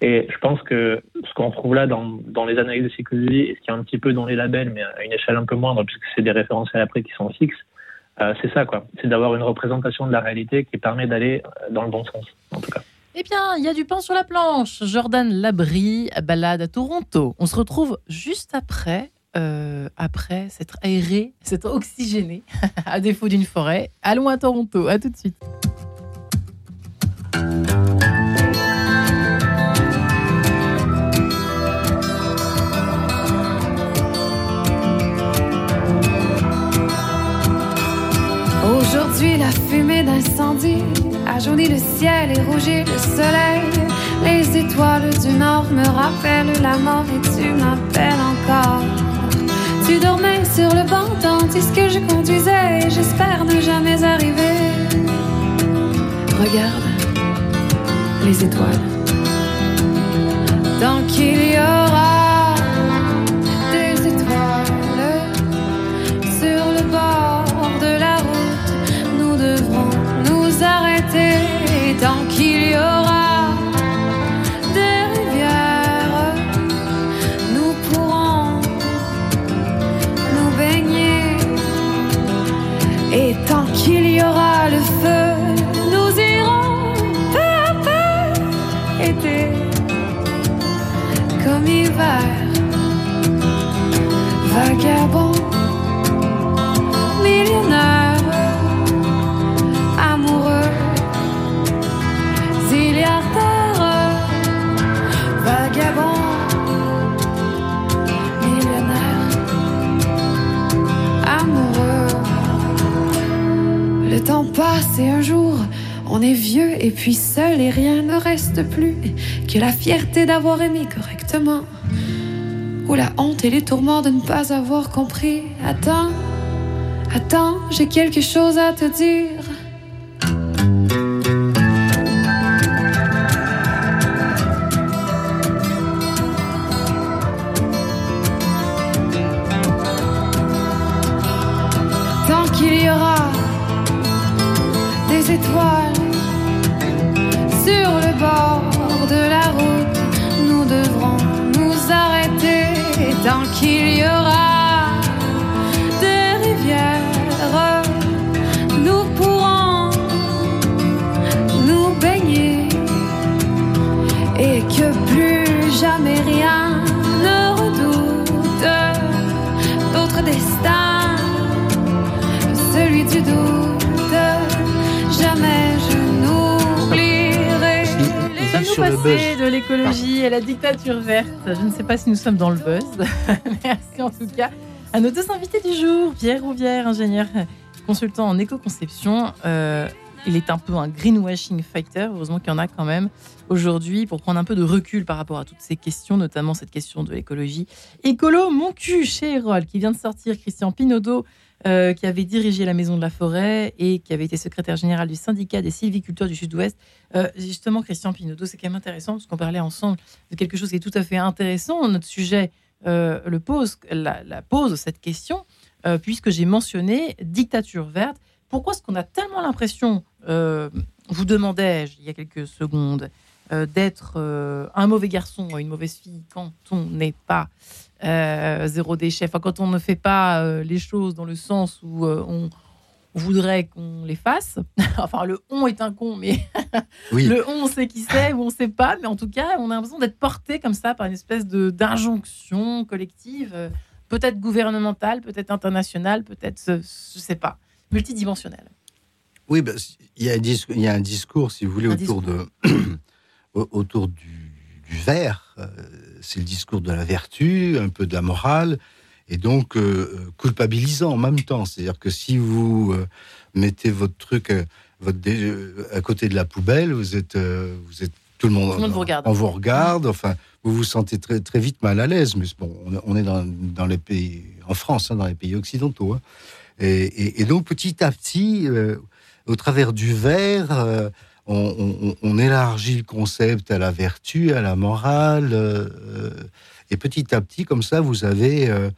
Et je pense que ce qu'on trouve là dans, les analyses de psychologie et ce qui est un petit peu dans les labels, mais à une échelle un peu moindre, puisque c'est des références à l'après qui sont fixes, euh, c'est ça, quoi. C'est d'avoir une représentation de la réalité qui permet d'aller euh, dans le bon sens, en tout cas. Eh bien, il y a du pain sur la planche. Jordan Labrie, balade à Toronto. On se retrouve juste après euh, après s'être aéré, s'être oxygéné, à défaut d'une forêt. Allons à Toronto, à tout de suite. A jauni le ciel et rougi le soleil. Les étoiles du nord me rappellent la mort et tu m'appelles encore. Tu dormais sur le banc tandis que je conduisais. J'espère ne jamais arriver. Regarde les étoiles. Tant qu'il y aura vagabond, millionnaire, amoureux, zilliardaire, vagabond. temps passe et un jour, on est vieux et puis seul et rien ne reste plus que la fierté d'avoir aimé correctement. La honte et les tourments de ne pas avoir compris. Attends, attends, j'ai quelque chose à te dire. Sur le buzz. de l'écologie à la dictature verte. Je ne sais pas si nous sommes dans le buzz. Merci en tout cas à nos deux invités du jour. Pierre Rouvière, ingénieur consultant en éco-conception. Euh, il est un peu un greenwashing fighter. Heureusement qu'il y en a quand même aujourd'hui pour prendre un peu de recul par rapport à toutes ces questions, notamment cette question de l'écologie. Écolo, mon cul chez Erol, qui vient de sortir Christian Pinaudot, euh, qui avait dirigé la Maison de la Forêt et qui avait été secrétaire général du syndicat des sylviculteurs du Sud-Ouest. Euh, justement, Christian Pinaudot, c'est quand même intéressant parce qu'on parlait ensemble de quelque chose qui est tout à fait intéressant. Notre sujet euh, le pose, la, pose cette question, puisque j'ai mentionné dictature verte. Pourquoi est-ce qu'on a tellement l'impression vous demandais-je il y a quelques secondes, d'être un mauvais garçon une mauvaise fille quand on n'est pas zéro déchet, enfin, quand on ne fait pas les choses dans le sens où on voudrait qu'on les fasse. enfin, le on est un con, mais le on, on sait qui c'est ou on ne sait pas. Mais en tout cas, on a l'impression d'être porté comme ça par une espèce d'injonction collective, peut-être gouvernementale, peut-être internationale, peut-être, je ne sais pas, multidimensionnelle. Oui, ben, y il y a un discours, si vous voulez, autour, de, autour du, du verre. Euh, c'est le discours de la vertu, un peu de la morale, et donc euh, culpabilisant en même temps. C'est-à-dire que si vous euh, mettez votre truc votre à côté de la poubelle, vous êtes, vous êtes tout le monde, vous regarde. On vous regarde. Enfin, vous vous sentez très, très vite mal à l'aise. Mais bon, on est dans, dans les pays, en France, hein, dans les pays occidentaux. Hein. Et, et, donc petit à petit, au travers du verre, euh, on, élargit le concept à la vertu, à la morale, euh, et petit à petit, comme ça, vous avez euh,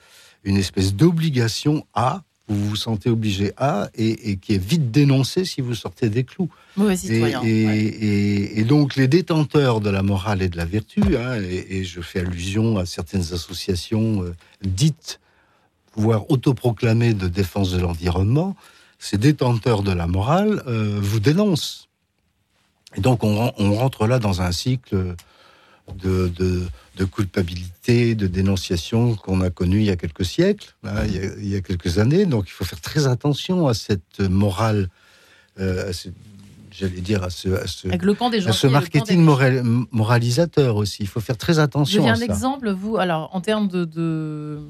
une espèce d'obligation à, vous vous sentez obligé à, et, qui est vite dénoncée si vous sortez des clous. Et, donc les détenteurs de la morale et de la vertu, hein, et, je fais allusion à certaines associations dites, voire autoproclamées de défense de l'environnement, ces détenteurs de la morale euh, vous dénoncent. Et donc on, rentre là dans un cycle de, de, culpabilité, de dénonciation qu'on a connu il y a quelques siècles, hein, il, y a, quelques années. Donc il faut faire très attention à cette morale, euh, j'allais dire à ce, à ce, à ce marketing moralisateur aussi. Il faut faire très attention. J'ai un exemple, vous, alors en termes de, de,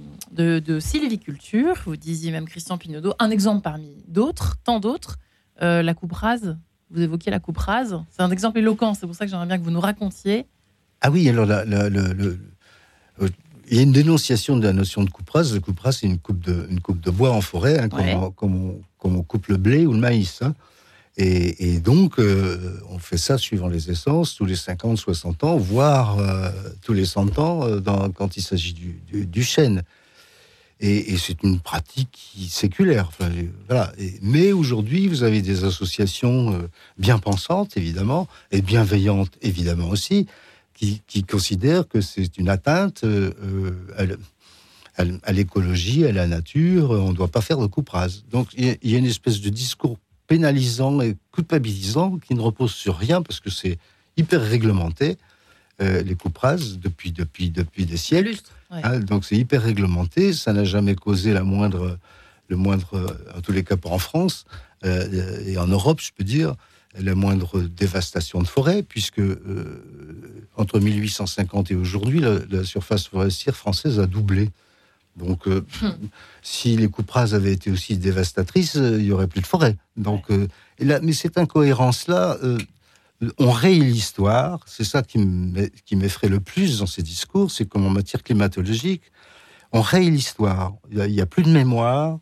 de, sylviculture, vous disiez même Christian Pinaudot, un exemple parmi d'autres, tant d'autres, euh, la coupe rase. Vous évoquiez la coupe rase. C'est un exemple éloquent, c'est pour ça que j'aimerais bien que vous nous racontiez. Ah oui, alors le, euh, il y a une dénonciation de la notion de coupe rase. La coupe rase, c'est une coupe de, une coupe de bois en forêt, hein, comme, on, coupe le blé ou le maïs. Hein. Et, donc, euh, on fait ça suivant les essences, tous les 50, 60 ans, voire euh, tous les 100 ans euh, dans, quand il s'agit du, du, chêne. Et, c'est une pratique séculaire. Voilà. mais aujourd'hui, vous avez des associations bien pensantes, évidemment, et bienveillantes, évidemment aussi, qui, considèrent que c'est une atteinte à, à l'écologie, à la nature. On ne doit pas faire de coupe rase. Donc, il y a une espèce de discours pénalisant et culpabilisant qui ne repose sur rien parce que c'est hyper réglementé. Euh, les coupes rases depuis, depuis, depuis des siècles. Hein, donc c'est hyper réglementé, ça n'a jamais causé la moindre, le moindre, en tous les cas pas en France euh, et en Europe, je peux dire, la moindre dévastation de forêt, puisque euh, entre 1850 et aujourd'hui, la, surface forestière française a doublé. Donc, euh, hmm. si les coupes rases avaient été aussi dévastatrices, euh, il y aurait plus de forêt. Donc, euh, là, mais cette incohérence-là, on raye l'histoire. C'est ça qui m'effraie le plus dans ces discours, c'est comme en matière climatologique, on raye l'histoire. Il n'y a, plus de mémoire.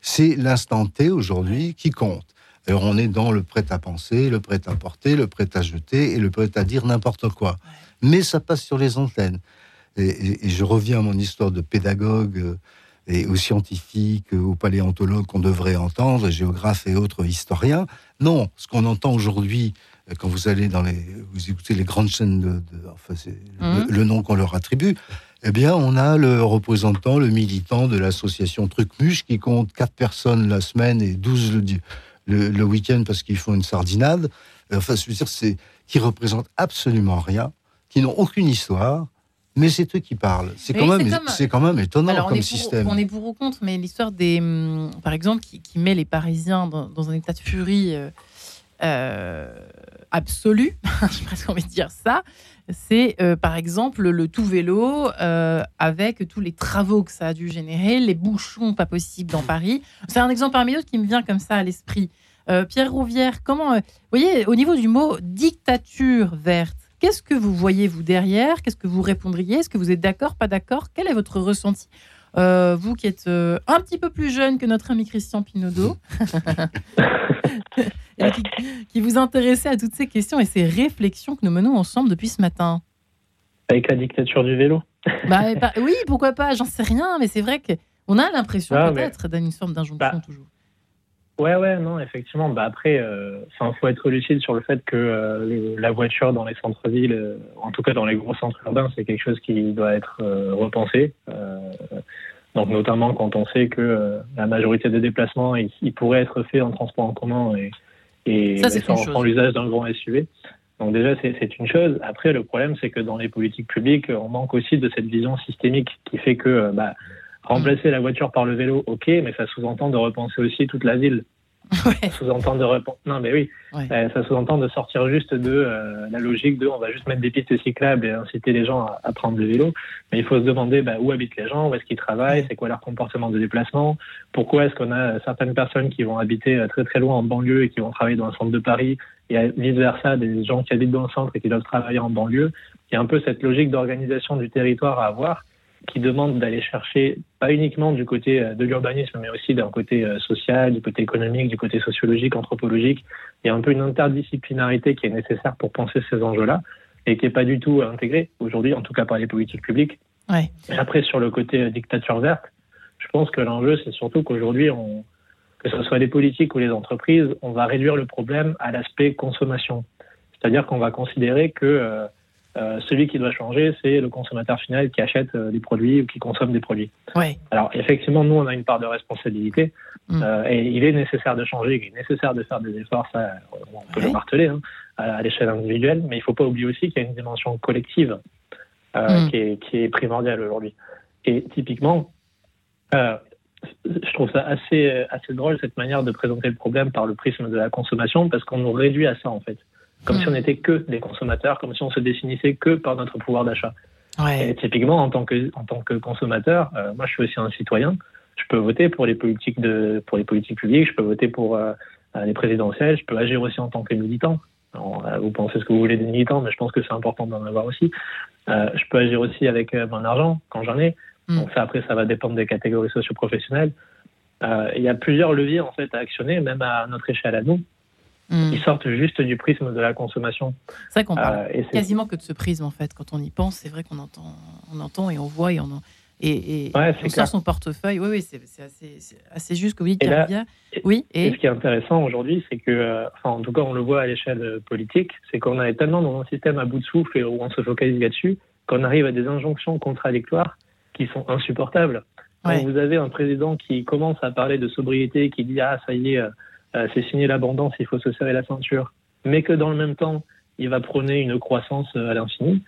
C'est l'instant T aujourd'hui qui compte. Alors on est dans le prêt à penser, le prêt à porter, le prêt à jeter et le prêt à dire n'importe quoi. Mais ça passe sur les antennes. Et, je reviens à mon histoire de pédagogue euh, et aux scientifiques, aux paléontologues qu'on devrait entendre, géographes et autres historiens. Non, ce qu'on entend aujourd'hui, euh, quand vous allez dans les, vous écoutez les grandes chaînes de, enfin c'est mmh. le, nom qu'on leur attribue, eh bien, on a le représentant, le militant de l'association Trucmuche qui compte 4 personnes la semaine et 12 le, le, week-end parce qu'ils font une sardinade. Enfin, je veux dire, c'est qui représentent absolument rien, qui n'ont aucune histoire, mais c'est eux qui parlent. C'est quand, même, c'est quand même étonnant comme système. On est pour ou contre, mais l'histoire des. Hum, par exemple, qui, met les Parisiens dans, un état de furie. Euh, euh, absolue, j'ai presque envie de dire ça, c'est euh, par exemple le tout vélo euh, avec tous les travaux que ça a dû générer, les bouchons pas possibles dans Paris. C'est un exemple parmi d'autres qui me vient comme ça à l'esprit. Euh, Pierre Rouvière, comment, vous voyez, au niveau du mot dictature verte, qu'est-ce que vous voyez vous derrière? Qu'est-ce que vous répondriez? Est-ce que vous êtes d'accord, pas d'accord? Quel est votre ressenti? Vous qui êtes un petit peu plus jeune que notre ami Christian Pinaudot, qui, qui, vous intéressez à toutes ces questions et ces réflexions que nous menons ensemble depuis ce matin. Avec la dictature du vélo. Bah, bah, Oui, pourquoi pas, j'en sais rien, mais c'est vrai qu'on a l'impression ah, peut-être d'une forme d'injonction bah, toujours. Ouais, ouais, non, effectivement. Bah après, il euh, faut être lucide sur le fait que euh, la voiture dans les centres-villes, euh, en tout cas dans les gros centres urbains, c'est quelque chose qui doit être repensé. Donc notamment quand on sait que la majorité des déplacements, ils, pourraient être faits en transport en commun et, et sans, l'usage d'un grand SUV. Donc déjà, c'est une chose. Après, le problème, c'est que dans les politiques publiques, on manque aussi de cette vision systémique qui fait que bah, remplacer la voiture par le vélo, ok, mais ça sous-entend de repenser aussi toute la ville. Ça sous-entend de non mais oui, euh, ça sous-entend de sortir juste de euh, la logique de on va juste mettre des pistes cyclables et inciter les gens à, prendre le vélo. Mais il faut se demander bah, où habitent les gens, où est-ce qu'ils travaillent, c'est quoi leur comportement de déplacement, pourquoi est-ce qu'on a certaines personnes qui vont habiter euh, très très loin en banlieue et qui vont travailler dans le centre de Paris et vice versa des gens qui habitent dans le centre et qui doivent travailler en banlieue. Il y a un peu cette logique d'organisation du territoire à avoir qui demande d'aller chercher, pas uniquement du côté euh, de l'urbanisme, mais aussi d'un côté euh, social, du côté économique, du côté sociologique, anthropologique. Il y a un peu une interdisciplinarité qui est nécessaire pour penser ces enjeux-là et qui n'est pas du tout intégrée aujourd'hui, en tout cas par les politiques publiques. Ouais. Après, sur le côté euh, dictature verte, je pense que l'enjeu, c'est surtout qu'aujourd'hui, on, que ce soit les politiques ou les entreprises, on va réduire le problème à l'aspect consommation. C'est-à-dire qu'on va considérer que euh, celui qui doit changer, c'est le consommateur final qui achète euh, des produits ou qui consomme des produits. Ouais. Alors effectivement, nous, on a une part de responsabilité mm. euh, et il est nécessaire de changer, il est nécessaire de faire des efforts, ça, on peut le marteler hein, à, l'échelle individuelle, mais il ne faut pas oublier aussi qu'il y a une dimension collective mm. qui, est, qui, est, primordiale aujourd'hui. Et typiquement, je trouve ça assez, assez drôle cette manière de présenter le problème par le prisme de la consommation parce qu'on nous réduit à ça en fait comme si on n'était que des consommateurs, comme si on se définissait que par notre pouvoir d'achat. Ouais. Et typiquement, en tant que, en tant que consommateur, euh, moi je suis aussi un citoyen, je peux voter pour les politiques, de, pour les politiques publiques, je peux voter pour euh, les présidentielles, je peux agir aussi en tant que militant. Euh, vous pensez ce que vous voulez des militants, mais je pense que c'est important d'en avoir aussi. je peux agir aussi avec mon argent quand j'en ai. Mm. Donc ça, après, ça va dépendre des catégories socio-professionnelles. Il y a plusieurs leviers en fait à actionner, même à notre échelle à nous. Mm. Ils sortent juste du prisme de la consommation. C'est vrai qu'on parle euh, quasiment que de ce prisme en fait. Quand on y pense, c'est vrai qu'on entend, on entend et on voit et on, et, et on sort son portefeuille. Oui, oui, c'est assez, assez, juste que oui, oui. Et... ce qui est intéressant aujourd'hui, c'est que, euh, enfin, en tout cas, on le voit à l'échelle politique, c'est qu'on est tellement dans un système à bout de souffle et où on se focalise là-dessus qu'on arrive à des injonctions contradictoires qui sont insupportables. vous avez un président qui commence à parler de sobriété, qui dit ah ça y est, euh, euh, c'est signer l'abondance, il faut se serrer la ceinture, mais que dans le même temps, il va prôner une croissance euh, à l'infini.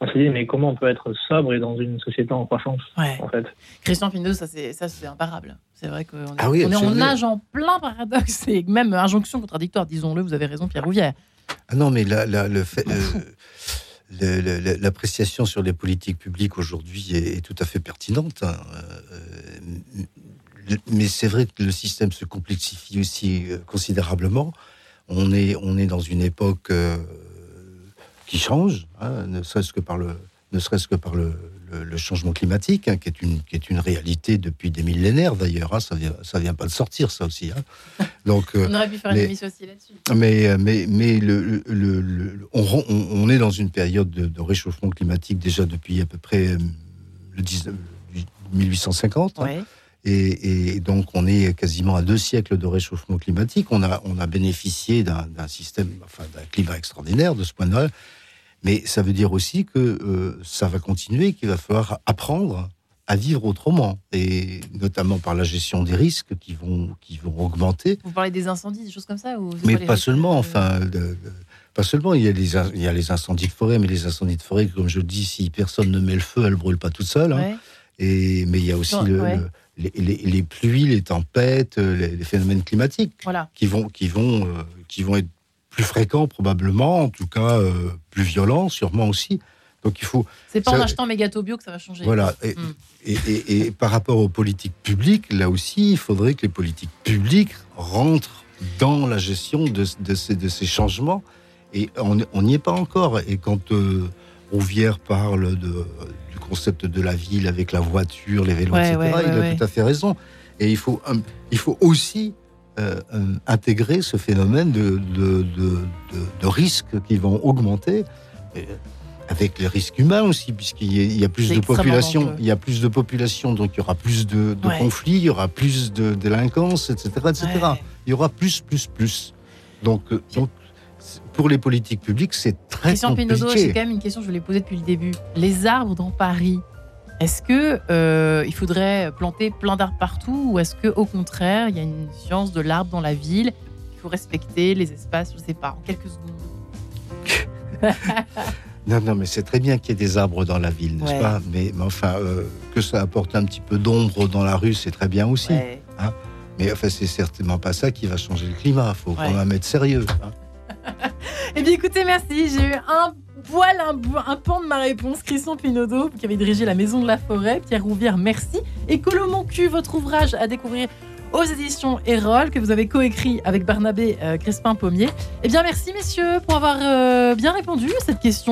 On se dit, mais comment on peut être sobre et dans une société en croissance en fait? Christian Pinot, ça c'est imparable. C'est vrai qu'on est, ah on est en nage en plein paradoxe et même injonction contradictoire, disons-le, vous avez raison Pierre Rouvière. Ah non, mais la, le fait... Euh, l'appréciation sur les politiques publiques aujourd'hui est, tout à fait pertinente. Hein mais c'est vrai que le système se complexifie aussi euh, considérablement. On est, on est dans une époque euh, qui change, hein, ne serait-ce que par le, ne serait-ce que par le, le, changement climatique, hein, qui, est une, qui est une réalité depuis des millénaires d'ailleurs. Hein, ça vient, ça vient pas de sortir, ça aussi. Donc, euh, on aurait pu faire mais, une émission aussi là-dessus. Mais, mais, mais le, on, on, est dans une période de, réchauffement climatique déjà depuis à peu près le 19, 1850. Ouais. Et, donc, on est quasiment à deux siècles de réchauffement climatique. On a, on a bénéficié d'un système, enfin, d'un climat extraordinaire de ce point de vue. Mais ça veut dire aussi que euh, ça va continuer, qu'il va falloir apprendre à vivre autrement, et notamment par la gestion des risques qui vont, qui vont augmenter. Vous parlez des incendies, des choses comme ça ou Mais pas, seulement, enfin, pas seulement. Il y, a les, il y a les incendies de forêt, mais les incendies de forêt, comme je dis, si personne ne met le feu, elles ne brûlent pas toutes seules. Hein. Et, mais il y a aussi le, les, pluies, les tempêtes, euh, les, phénomènes climatiques qui vont, qui vont, euh, qui vont être plus fréquents probablement, en tout cas euh, plus violents sûrement aussi. Donc il faut. C'est pas en Ça- achetant Mégato Bio que ça va changer. Voilà. Et, Mm. et- et- et par rapport aux politiques publiques, là aussi, il faudrait que les politiques publiques rentrent dans la gestion de, de ces, de ces changements. Et on on n'y est pas encore. Et quand euh, Rouvière parle de, du concept de la ville avec la voiture, les vélos, Ouais, etc., ouais, il ouais, a tout à fait raison. Et il faut, euh, il faut aussi euh, euh, intégrer ce phénomène de, de, de, de- de risques qui vont augmenter. Et, avec les risques humains aussi, puisqu'il y a- il y a plus de population, dangereux. il y a plus de population, donc il y aura plus de, de Ouais. conflits, il y aura plus de délinquance, etc., etc. Ouais. Il y aura plus, plus, plus. Donc, euh, donc pour les politiques publiques, c'est très Christian Pinaudot, j'ai compliqué. quand même une question, je vous l'ai posée depuis le début. Les arbres dans Paris, est-ce que euh, il faudrait planter plein d'arbres partout ou est-ce que au contraire, il y a une science de l'arbre dans la ville Il faut respecter les espaces, je sais pas, en quelques secondes. Non, non, mais c'est très bien qu'il y ait des arbres dans la ville, n'est-ce Ouais. pas? Mais, mais enfin, euh, que ça apporte un petit peu d'ombre dans la rue, c'est très bien aussi. Ouais. Mais enfin, c'est certainement pas ça qui va changer le climat. Il faut Ouais. quand même être sérieux. hein. Eh bien, écoutez, merci. J'ai eu un poil, un, un pan de ma réponse. Christian Pinaudot, qui avait dirigé la Maison de la Forêt. Pierre Rouvière, merci. Et Colo Mon cul, votre ouvrage à découvrir aux éditions Erol, que vous avez coécrit avec Barnabé euh, Crespin-Pommier. Eh bien, merci, messieurs, pour avoir euh, bien répondu à cette question.